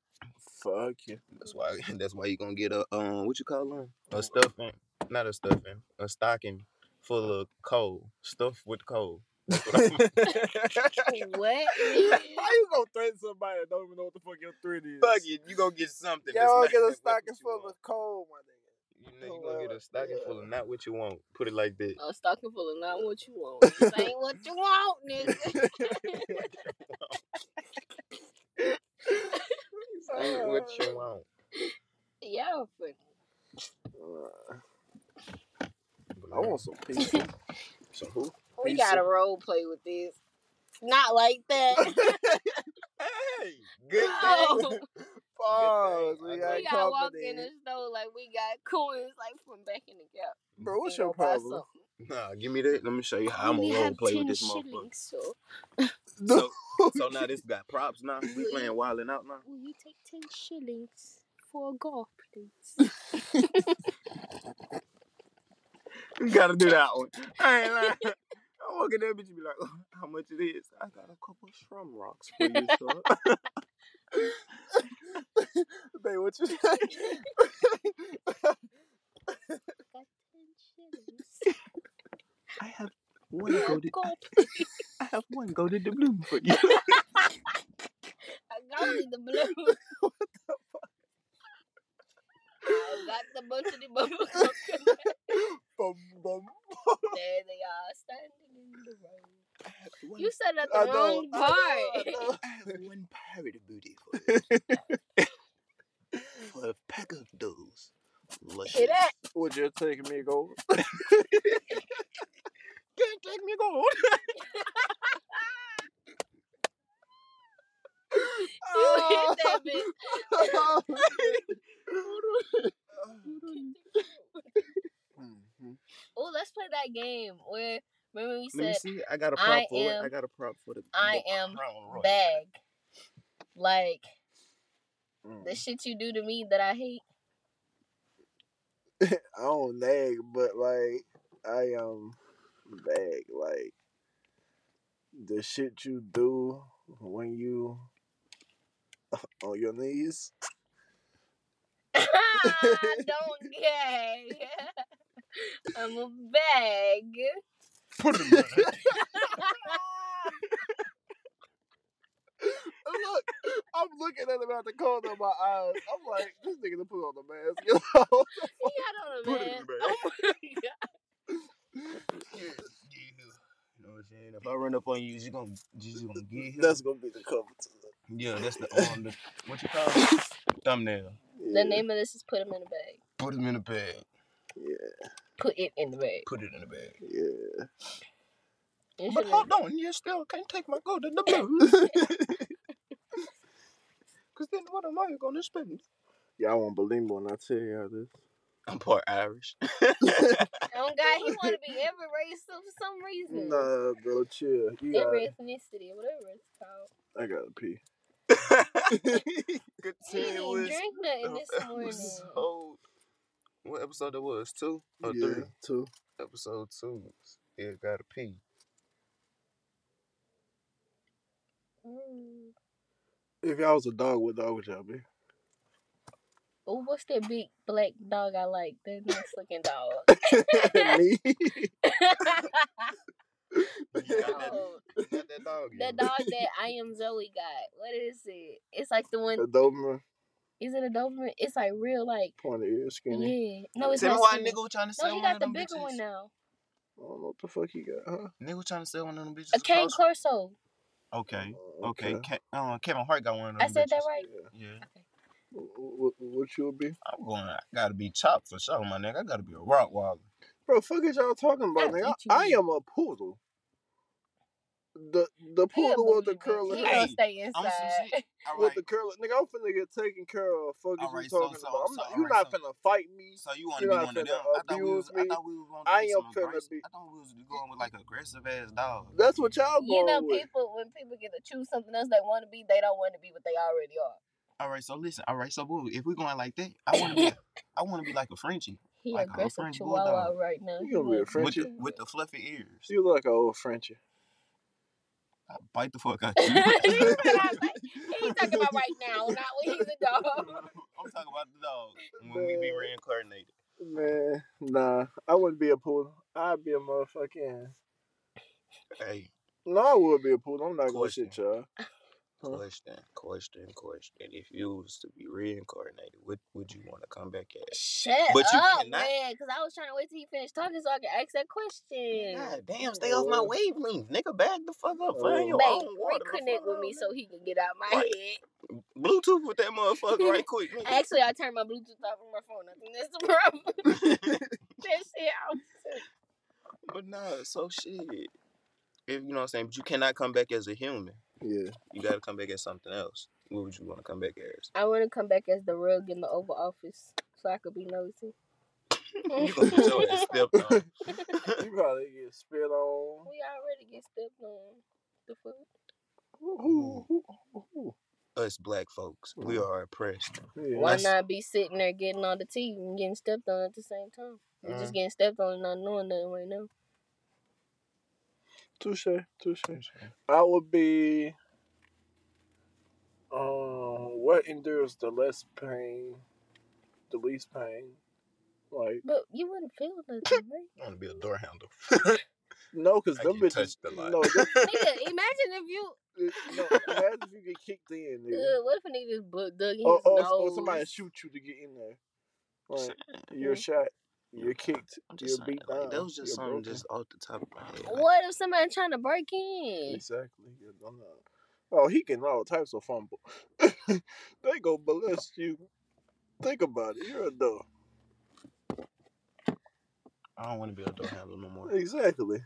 fuck you. That's why. That's why you gonna get a um. What you call them? A stuffing, not a stuffing, a stocking full of coal. Stuff with coal. That's what I'm. [LAUGHS] [LAUGHS] What? How you gonna threaten somebody that don't even know what the fuck your threat is? Fuck it, you gonna get something. that's Y'all not get a stocking full want. of coal, my nigga. You know you gonna get a stocking Yeah. full of not what you want. Put it like that. A stocking full of not what you want. [LAUGHS] This ain't what you want, nigga. Ain't what you want. Y'all funny. I want some [LAUGHS] pizza. So who? We Pizza. gotta role play with this. Not like that. [LAUGHS] hey, [LAUGHS] good No. thing. Pause. thing. We I got we got walk in the store like we got coins like from back in the gap. Bro, what's We your problem? something. Nah, give me that. Let me show you how I'm gonna role play with this motherfucker. so So, so now this got props now. We playing wilding out now. will you take ten shillings for a golf, please? You gotta do that one. [LAUGHS] I ain't [LAUGHS] lying. I walk in there, bitch, you be like, oh, how much it is? I got a couple strum rocks for you, sir. [LAUGHS] Babe, what you say? got ten shillings. I have one a golded. I have one golded doubloon for you. I got me the blue. I got the bunch of the bubble gum. bum, bum. There they are, standing in the road. I one, You said that I the know, wrong I know, part. I know. [LAUGHS] I have one parrot booty for you. [LAUGHS] for a pack of those. Luscious. Hear that? Would you take me gold? [LAUGHS] Can't take me gold. You hit that oh. bitch. Oh, Mhm. Oh, let's play that game where remember we Let me said see. I got a prop I for it. I got a prop for the. I the am Crown bag. Like Mm. the shit you do to me that I hate. [LAUGHS] I don't nag, but like I am bag. Like the shit you do when you [LAUGHS] on your knees. [LAUGHS] Don't gag. [LAUGHS] I'm a bag. Put it in there. [LAUGHS] Look, I'm looking at him out the corner of my eyes. I'm like, this nigga done put on the mask. You know? He got on a Put it in the bag. Oh my god. Yeah. You know what I'm saying? If I run up on you, you gonna you just gonna get him. That's gonna be the cover to yeah, that's the on the what you call it? Thumbnail. The name of this is put him in a bag. Put him in a bag. Yeah, Put it in the bag. Put it in the bag. yeah. You But should've- hold on, you still can't take my gold in the [LAUGHS] bag. [LAUGHS] Cause then what am I gonna spend? Y'all won't believe me when I tell y'all this. I'm part Irish. [LAUGHS] Oh God, he want to be every race for some reason. Nah, bro, chill. You got, Every ethnicity, whatever it's called. I gotta pee. [LAUGHS] Good He didn't drink nothing this [LAUGHS] morning. episode. What episode it was? Two or yeah, three? Two. Episode two. Yeah, gotta pee. Mm. If y'all was a dog, what dog would y'all be? Oh, what's that big black dog I like? That nice looking dog. [LAUGHS] me. You that, you got that dog. that dog [LAUGHS] that I am Zoe got. What is it? It's like the one. a Doberman, Is it a Doberman? It's like real, like pointy ear, skinny. yeah. No, it's Tell me why nigga was trying to sell No, he got the bigger bitches. one now. I don't know what the fuck he got, huh? Nigga was trying to sell one of them bitches. A cane Corso. Okay, Uh, okay. Ke- uh, Kevin Hart got one of them. I said that right. Yeah. Yeah, What, what you would be? I'm going. I gotta be chopped for sure, my nigga. I gotta be a Rottweiler. Bro, fuck is y'all talking about, I'll nigga? I, I am a poodle. The the He a poodle with the bougie bitch. curly He hair. gonna stay I'm inside. shit. [LAUGHS] All With the curly nigga, I'm finna get taken care of. Fuck is you Alright, so- talking so- about? I'm so- not, you alright, not so- finna fight me. So you want to You're be one of them? I thought we was. abuse me. I thought we was going I to be am some finna aggressive. be- I thought we was going with like aggressive ass dog. That's what y'all going You know, with. people when people get to choose something else they want to be, they don't want to be what they already are. All right, so listen. All right, so boo, if we going like that, I want to be. [LAUGHS] I want to be like a Frenchie He Like a aggressive French chihuahua bulldog. right now. You gonna be a want- with the, with the fluffy ears. You look like an old Frenchie. I bite the fuck out [LAUGHS] he you. ain't talking about [LAUGHS] right now, not when he's a dog. [LAUGHS] I'm talking about the dog when we be Man. reincarnated. Man, nah, I wouldn't be a poodle. I'd be a motherfucking. Hey, No, I would be a poodle. I'm not gonna shit y'all. Huh? question, question, question. If you was to be reincarnated, what would you want to come back as? Shut But you up, cannot- man, because I was trying to wait till you finished talking so I could ask that question. God damn, stay off my wavelength, nigga. Bag the fuck up. Find your Babe, own water. the reconnect with me so he can get out my Right. head. Bluetooth with that motherfucker right [LAUGHS] quick. Actually, I turned my Bluetooth off on my phone. I think that's the [LAUGHS] problem. [LAUGHS] that shit out. but nah, so shit. If you know what I'm saying, but you cannot come back as a human. Yeah. You got to come back as something else. What would you want to come back as? I want to come back as the rug in the Oval Office so I could be nosy. you gonna get your ass stepped on. [LAUGHS] [LAUGHS] You probably get spit on. We already get stepped on. The fuck? Who? Us black folks, we are oppressed. Yeah. Why That's- not be sitting there getting all the tea and getting stepped on at the same time? We're Mm. just getting stepped on and not knowing nothing right now. Touche, touche. I would be. Um, what endures the less pain, the least pain? Like But you wouldn't feel nothing, right? I want to be a door handle. no, because [LAUGHS] I them get bitches. touched a lot. No, them, [LAUGHS] Nigga, imagine if you. no, imagine if you get kicked in. [LAUGHS] Nigga. Uh, what if a nigga just bu- dug in his Or, or, nose? or somebody shoot you to get in there. Like you're shot, you're kicked, I'm you're just saying, beat down. like, that was just you're something broken. just off the top of my head. Like, What if somebody trying to break in? Exactly. You don't know. Oh, he getting all types of fumble. [LAUGHS] they go molest you. Think about it. You're a dog. I don't want to be a door handler no more. Exactly.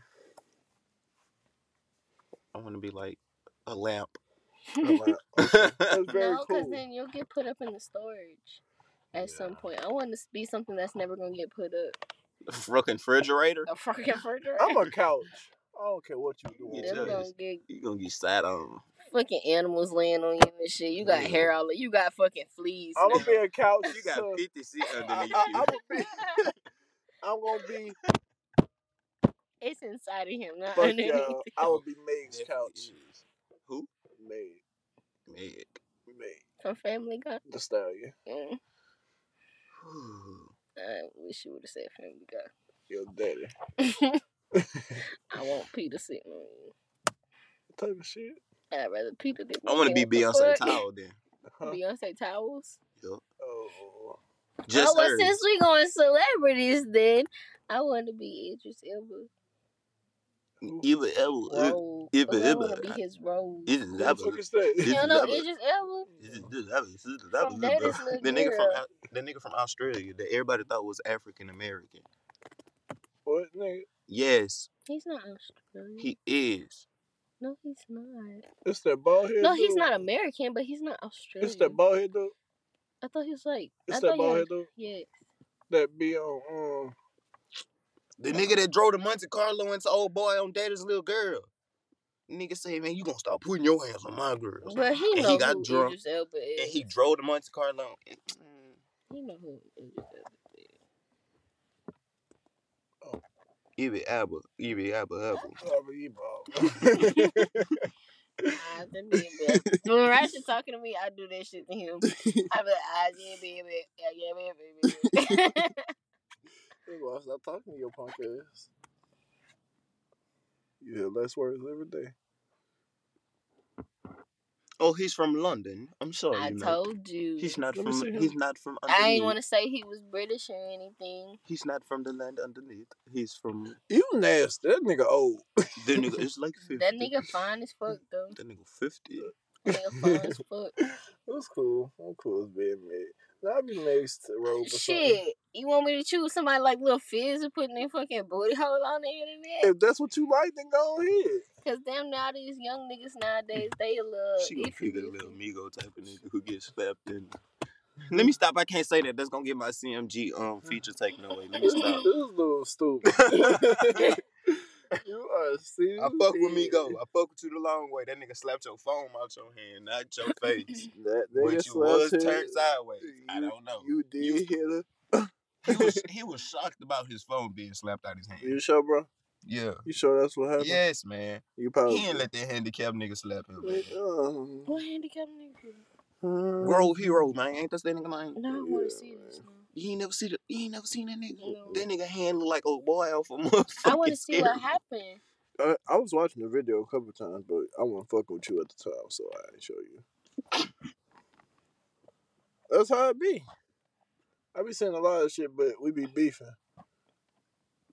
I want to be like a lamp. I'm like, [LAUGHS] That's very no, because cool. then you'll get put up in the storage at some point. I want to be something that's never gonna get put up. [LAUGHS] Fucking refrigerator. A fucking refrigerator. I'm a [LAUGHS] couch. I don't care what you do. Get Never your gonna get You gonna get sat on. fucking animals laying on you and shit. You got Yeah. hair all. Over. You got fucking fleas. I'm now. gonna be a couch. You got so 50 seat I, underneath I, you. I'm gonna be. I'm gonna be. [LAUGHS] It's inside of him, not Fuck underneath. y'all. I would be Meg's Definitely couch. Who? Meg. Meg. Meg. From Family Guy. The stallion. Mm. I wish you would have said Family Guy. Your daddy. [LAUGHS] I want Peter sitting on you. What type of shit? I'd rather Peter than I want to be What the Beyonce fuck? Towel then. Huh? [LAUGHS] Beyonce towels. Yup. Oh. Just oh, well, since we going celebrities, then I want to be Idris Elba. Even ever. Rogue. if Oh, it ever- be his rogue. It is Who ever. fuck is that? This You is don't know ever- Idris Elba? From Daddy's Little The nigga from the nigga from Australia that everybody thought was African American. What nigga? Yes, He's not Australian. he is. no, he's not. It's that bald head. No, he's not American, but he's not Australian. It's that bald head dude. I thought he was like. It's I that thought bald head dude Yeah. that be on. Um, The nigga that drove to Monte Carlo into old boy on Daddy's little girl. Nigga say, man, you gonna stop putting your hands on my girls. But he And know he got who drunk, Elba is. And he drove to Monte Carlo. He know who Idris Elba is. Ibby Abba, Ibby Abba [LAUGHS] Abba. Robert bald. I have to be. When Ratchet talking to me, I do that shit to him. I be like, ah, yeah, baby, yeah, yeah, baby, [LAUGHS] baby. Well, stop talking to your punk ass. You hear less words every day. Oh, he's from London. I'm sorry, I you know. told you. He's not Let me from. see him. He's not from. I ain't underneath. want to say he was British or anything. He's not from the land underneath. He's from. You nasty. That nigga old. That nigga [LAUGHS] is like fifty. That nigga fine as fuck though. That nigga fifty. That nigga fine as fuck. [LAUGHS] That's cool. I'm cool as being made. Now I'll be next to robe or something. Shit, you want me to choose somebody like Lil Fizz who putting their fucking booty hole on the internet? If that's what you like, then go ahead. Cause damn, now these young niggas nowadays they love. She gonna iffy pick a little it. Migo type of nigga who gets slapped in. Let me stop. I can't say that. That's gonna get my CMG um feature taken away. Let me [LAUGHS] This, stop. this little stupid. [LAUGHS] [LAUGHS] [LAUGHS] you are serious. I fuck with me go. I fuck with you the long way. That nigga slapped your phone out your hand, not your face. [LAUGHS] That nigga but nigga you was slapped turned him. sideways. I don't know. You did You- hit her. He was [LAUGHS] he was shocked about his phone being slapped out his hand. You sure, bro? Yeah. You sure that's what happened? Yes, man. You probably. He ain't let that handicapped nigga slap him. Man. Um, What handicap nigga? Grove hero, man. Ain't that that nigga name? No, I want to see this now. You ain't never see the, you ain't never seen that nigga. No. That nigga hand look like old boy off a [LAUGHS] motherfucking I want to see what scary. happened. I, I was watching the video a couple times, but I wasn't fucking with you at the time, so I ain't show you. That's how it be. I be saying a lot of shit, but we be beefing.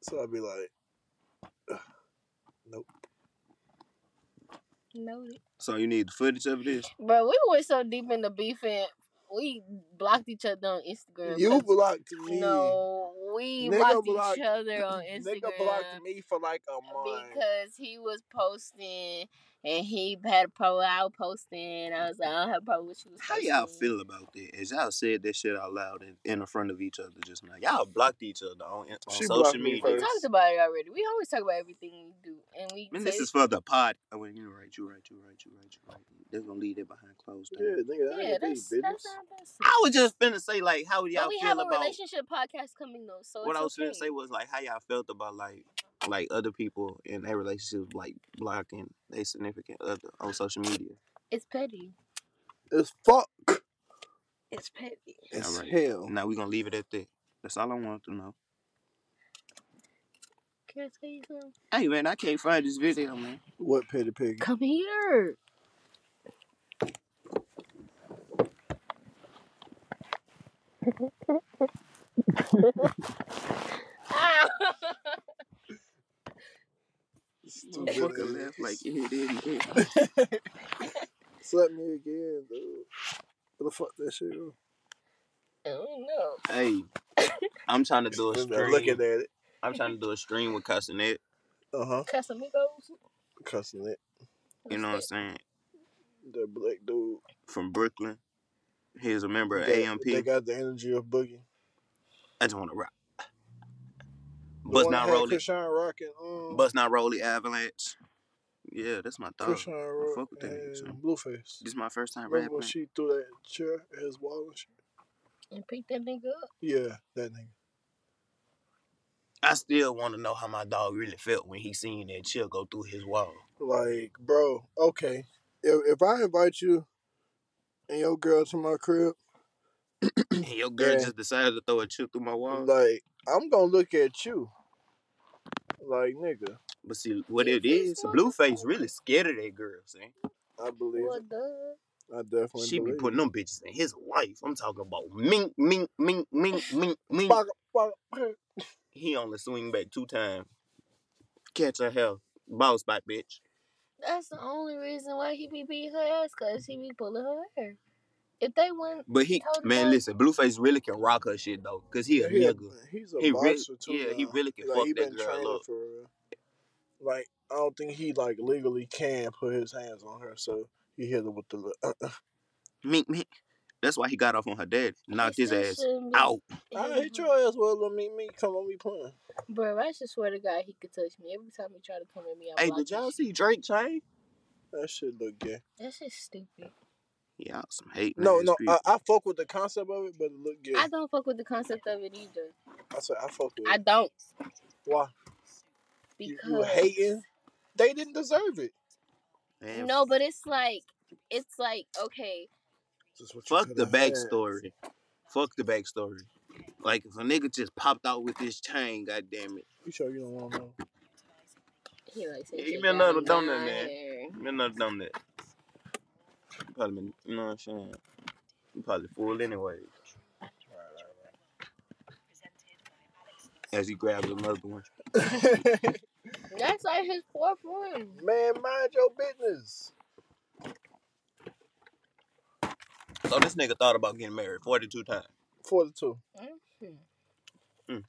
So I be like, nope. Noted. So you need the footage of this? Bro, we went so deep into beefing. We blocked each other on Instagram. You blocked me. No, we Nigga blocked blocked- each other [LAUGHS] on Instagram. Nigga blocked me for like a month. because he was posting and he had a problem. I was posting. I was like, I don't have a problem with you. How y'all feel about that? As y'all said that shit out loud in, in front of each other just now. Y'all blocked each other on, on She social blocked me media. We first. talked about it already. We always talk about everything we do, and we. Man, say- this is for the pod. Oh, well, you're right, you're right, you're right, you're right, you're right. They're gonna leave it behind closed Yeah, nigga, that yeah, ain't that's their that's business. I was just finna say, like, how y'all But we feel have a about relationship podcast coming though, so what it's I was okay. finna say was like how y'all felt about like like other people in their relationships like blocking their significant other on social media. It's petty. It's fuck. It's petty. It's Alright. hell. Now we're gonna leave it at that. That's all I want to know. Can I tell you something? Hey man, I can't find this video, man. What petty pig? Come here. [LAUGHS] [LAUGHS] [LAUGHS] Stupid Fucking ass. laugh like you didn't get. Slap me again, dude. What the fuck that shit go? I don't know. Hey, I'm trying to do a [LAUGHS] I'm stream. looking at it. I'm trying to do a stream with Kai Cenat. Uh huh. Casamigos. Cussing it. You know what I'm saying? That black dude. From Brooklyn. He's a member of They- AMP. They got the energy of Boogie. I just want to rock. The Bust not that had rolling. Chrisean Rock and um, Bust not rolling avalanche. Yeah, that's my thought. Chrisean Rock fuck with that nigga, and. Blueface. This is my first time Remember when rapping. she threw that chair at his wall and shit? And pick that nigga up. Yeah, that nigga. I still want to know how my dog really felt when he seen that chill go through his wall. Like, bro, okay. If, if I invite you and your girl to my crib, And your [CLEARS THROAT] girl Yeah. just decided to throw a chill through my wall. like, I'm gonna look at you. Like, nigga, But see, what it is, Blueface really scared of that girl, see? I believe What it. the? I definitely She be putting it. them bitches in his life. I'm talking about mink, mink, mink, mink, mink, mink. Fuck, fuck. He only swing back two times. Catch her hell. Ball spot, bitch. That's the only reason why he be beating her ass, cause he be pulling her hair. If they wouldn't, But he, man, her. listen, Blueface really can rock her shit, though. Because he a He a, nigga. he's a He boxer really- too. yeah, he really can like, fuck he that girl up. for real. Like, I don't think he like legally can put his hands on her, so he hit her with the. li- Uh, Mink, mink. That's why he got off on her dad. Knocked his ass out. I hit your ass with a little meet me. Come on, me playing. Bro, I just swear to God, he could touch me every time he try to come at me. I Hey, did y'all see. Drake chain? That shit look gay. That's just stupid. Yeah, some hate. No, no. I, I fuck with the concept of it, but it look good. I don't fuck with the concept of it either. I said I fuck with I it. don't Why? You, because you hating? They didn't deserve it. Man, No, but it's like it's like okay, Just what you Fuck the coulda had. backstory. Fuck the backstory. Like if a nigga just popped out with this chain, goddamn it. You sure you don't want to know? he likes Yeah, it. he take been down another donut, man. hair. Man, not done that. You Probably been, you know what I'm saying? You probably fool anyway. As he grabs another one. [LAUGHS] That's like his fourth one. Man, mind your business. So this nigga thought about getting married 42 times. Forty-two. Mm-hmm. Mm.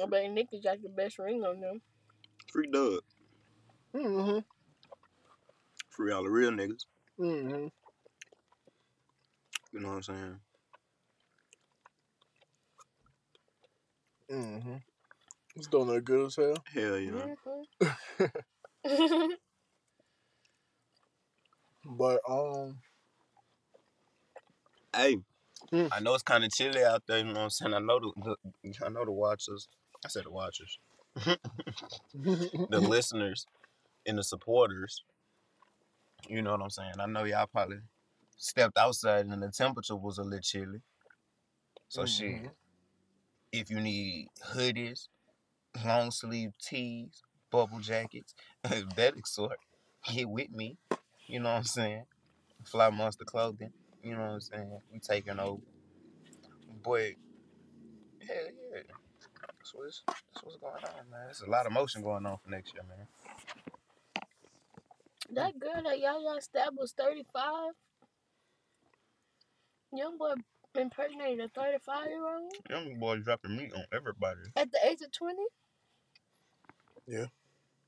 I bet Nicky got the best ring on them. Free Doug. Mm-hmm. Free all the real niggas. Mm-hmm. You know what I'm saying? Mm-hmm. It's doing that good as hell. Hell yeah. Mhm. [LAUGHS] [LAUGHS] But um, Hey, Mm. I know it's kind of chilly out there. You know what I'm saying? I know the, the I know the watchers. I said the watchers, [LAUGHS] the listeners, and the supporters. You know what I'm saying? I know y'all probably stepped outside and the temperature was a little chilly. So mm-hmm. shit, if you need hoodies, long sleeve tees, bubble jackets, [LAUGHS] that sort, get with me. You know what I'm saying? Fly Monster Clothing. You know what I'm saying? We taking over. But hell yeah. That's what's, that's what's going on, man. There's a lot of motion going on for next year, man. That girl that y'all established 35, Youngblood impersonated a 35 year old? Youngblood dropping meat on everybody. At the age of 20? Yeah.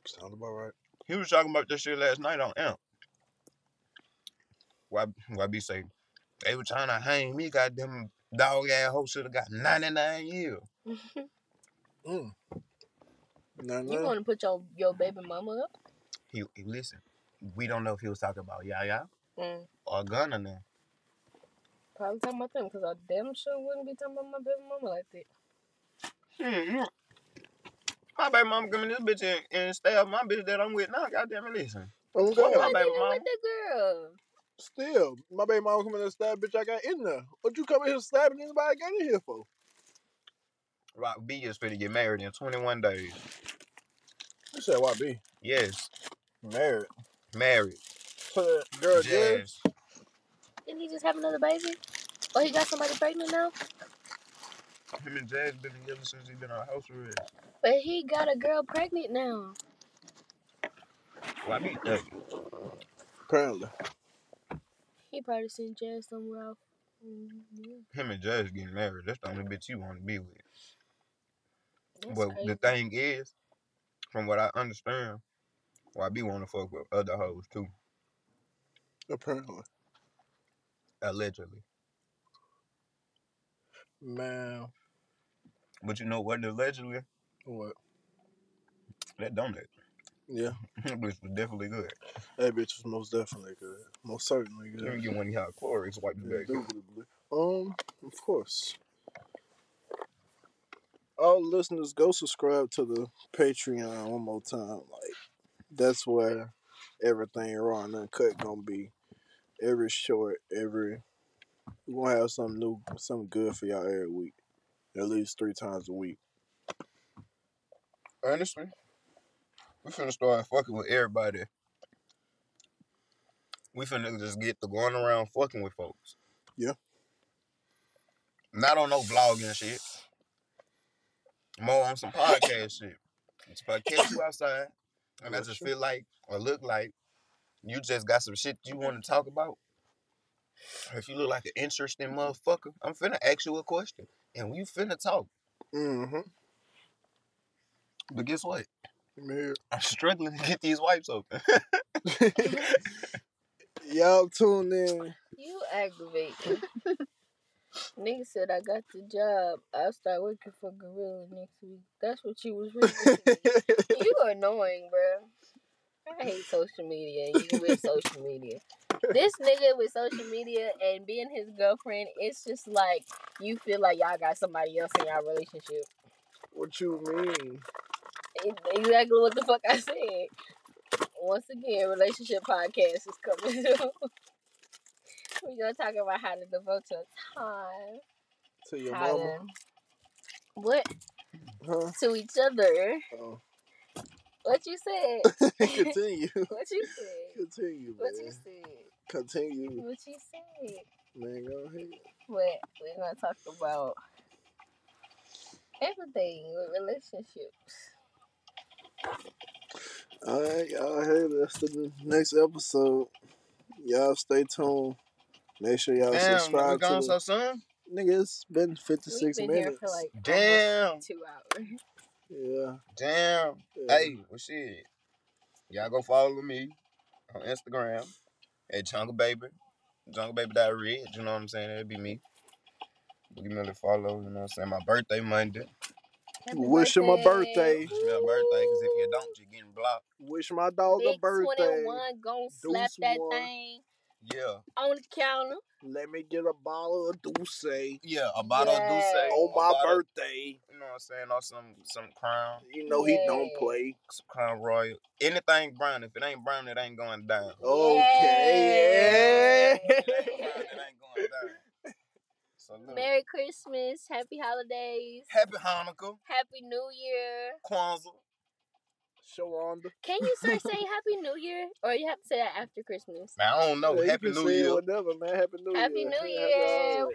Sounds about right. He was talking about this shit last night on Amp. Why, why be say, they were trying to hang me, goddamn dog ass hoe should have got 99 years. [LAUGHS] mm. You want to put your, your baby mama up? He, he, Listen, we don't know if he was talking about Yaya mm. or Gunna now. Probably talking about them because I damn sure wouldn't be talking about my baby mama like that. Shit, you- My baby mama come in this bitch and, and stab my bitch that I'm with now. Goddamn it, listen. Oh, Fuck God. my Why baby did you mama. with the girl? Still, my baby mama coming in and stab bitch I got in there. What you coming here stabbing anybody I got in here for? Rock B is finna get married in 21 days. You said YB. Yes, Married. married. To that girl Jazz. Jazz. Didn't he just have another baby? Or he got somebody pregnant now? Him and Jazz been together since he been on house arrest. But he got a girl pregnant now. Why be thug? Apparently. He probably seen Jazz somewhere else. Mm, yeah. Him and Jazz getting married. That's the only bitch you want to be with. That's but crazy. the thing is, from what I understand, Why YB want to fuck with other hoes too, Apparently. Allegedly. Man. But you know what? Allegedly, What? that donut. Yeah. [LAUGHS] That bitch was definitely good. That bitch was most definitely good. Most certainly me good. get one of y'all Clorox back. Indubitably. Um, of course. All listeners, go subscribe to the Patreon one more time. Like, that's where everything raw and uncut gonna be. Every short, every we gonna have something new, something good for y'all every week. At least three times a week. Honestly, we finna start fucking with everybody. We finna just get to going around fucking with folks. Yeah. Not on no vlogging shit. More on some [COUGHS] podcast shit. If I catch you outside and I just feel like or look like you just got some shit you want to talk about. If you look like an interesting motherfucker, I'm finna ask you a question. And we finna talk. Mm-hmm. But guess what? Man. [LAUGHS] I'm struggling to get these wipes open. y'all tune in. You aggravate me. Nigga said I got the job. I'll start working for Gorilla next week. That's what you was reading. you [LAUGHS] annoying, bro. I hate social media. and You with social media. This nigga with social media and being his girlfriend, it's just like you feel like y'all got somebody else in y'all relationship. what you mean? Exactly what the fuck I said. Once again, relationship podcast is coming. [LAUGHS] through. We're gonna talk about how to devote your time. To your how mama? to what Huh? to each other. Oh. [LAUGHS] [LAUGHS] What you said? Continue. What you said? Continue, Man. What you man. said? Continue. What you said? Man, go ahead. What we're gonna talk about everything with relationships. Alright, y'all heard that's the next episode. Y'all stay tuned. Make sure y'all Damn, we subscribe to gone the so soon? nigga. It's been We've 56 been minutes. here for like Damn. two hours. [LAUGHS] yeah, Damn. yeah. Hey, well shit. Y'all go follow me on Instagram at Jungle Baby. Jungle Baby Red, you know what I'm saying? That'd be me. Give me a little follow, you know what I'm saying? My birthday Monday. Happy Wish him a birthday. Wish me a birthday, because if you don't, you're getting blocked. Wish my dog a Big birthday. 21 gon' slap Deuce that one. thing Yeah. on the counter. Let me get a bottle of D'usse Yeah, a bottle of D'usse. Yes. on my bottle- birthday. You know what I'm saying? Or some, some Crown. You know he don't play. Some Crown Royal. Anything brown. If it ain't brown, it ain't going down. Okay, If it yeah. ain't brown, it ain't going down. So. Merry Christmas, Happy Holidays, Happy Hanukkah, Happy New Year. Kwanzaa. Sharonda. Can you start saying Happy New Year, or you have to say that after Christmas? Man, I don't know. Yeah, Happy New Year. Whatever, man. Happy New Happy Year. New Happy Year.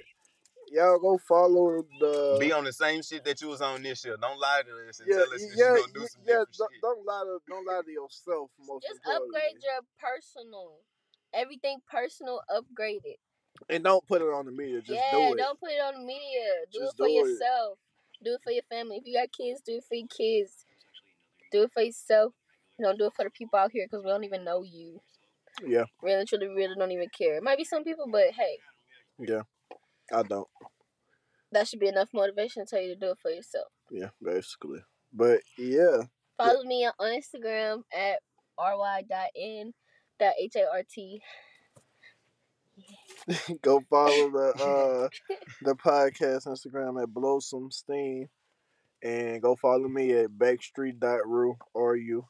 Y'all go follow the. Be on the same shit that you was on this year. Don't lie to us and yeah, tell us that yeah, you gonna do yeah, some yeah, different don't, shit. don't lie to don't lie to yourself. Most Just upgrade your personal. Everything personal, upgrade it. And don't put it on the media. Just yeah, do it. don't put it on the media. Do Just it for do it. yourself. Do it for your family. If you got kids, do it for your kids. Do it for yourself. You don't do it for the people out here because we don't even know you. Yeah, Really, truly, really don't even care. It might be some people, but hey, yeah. I don't. that should be enough motivation to tell you to do it for yourself. Yeah, basically. But yeah, Follow me on Instagram at ry.n.hart. [LAUGHS] go follow the [LAUGHS] uh the podcast Instagram at Blow Some Steam. And go follow me at backstreet.ru or you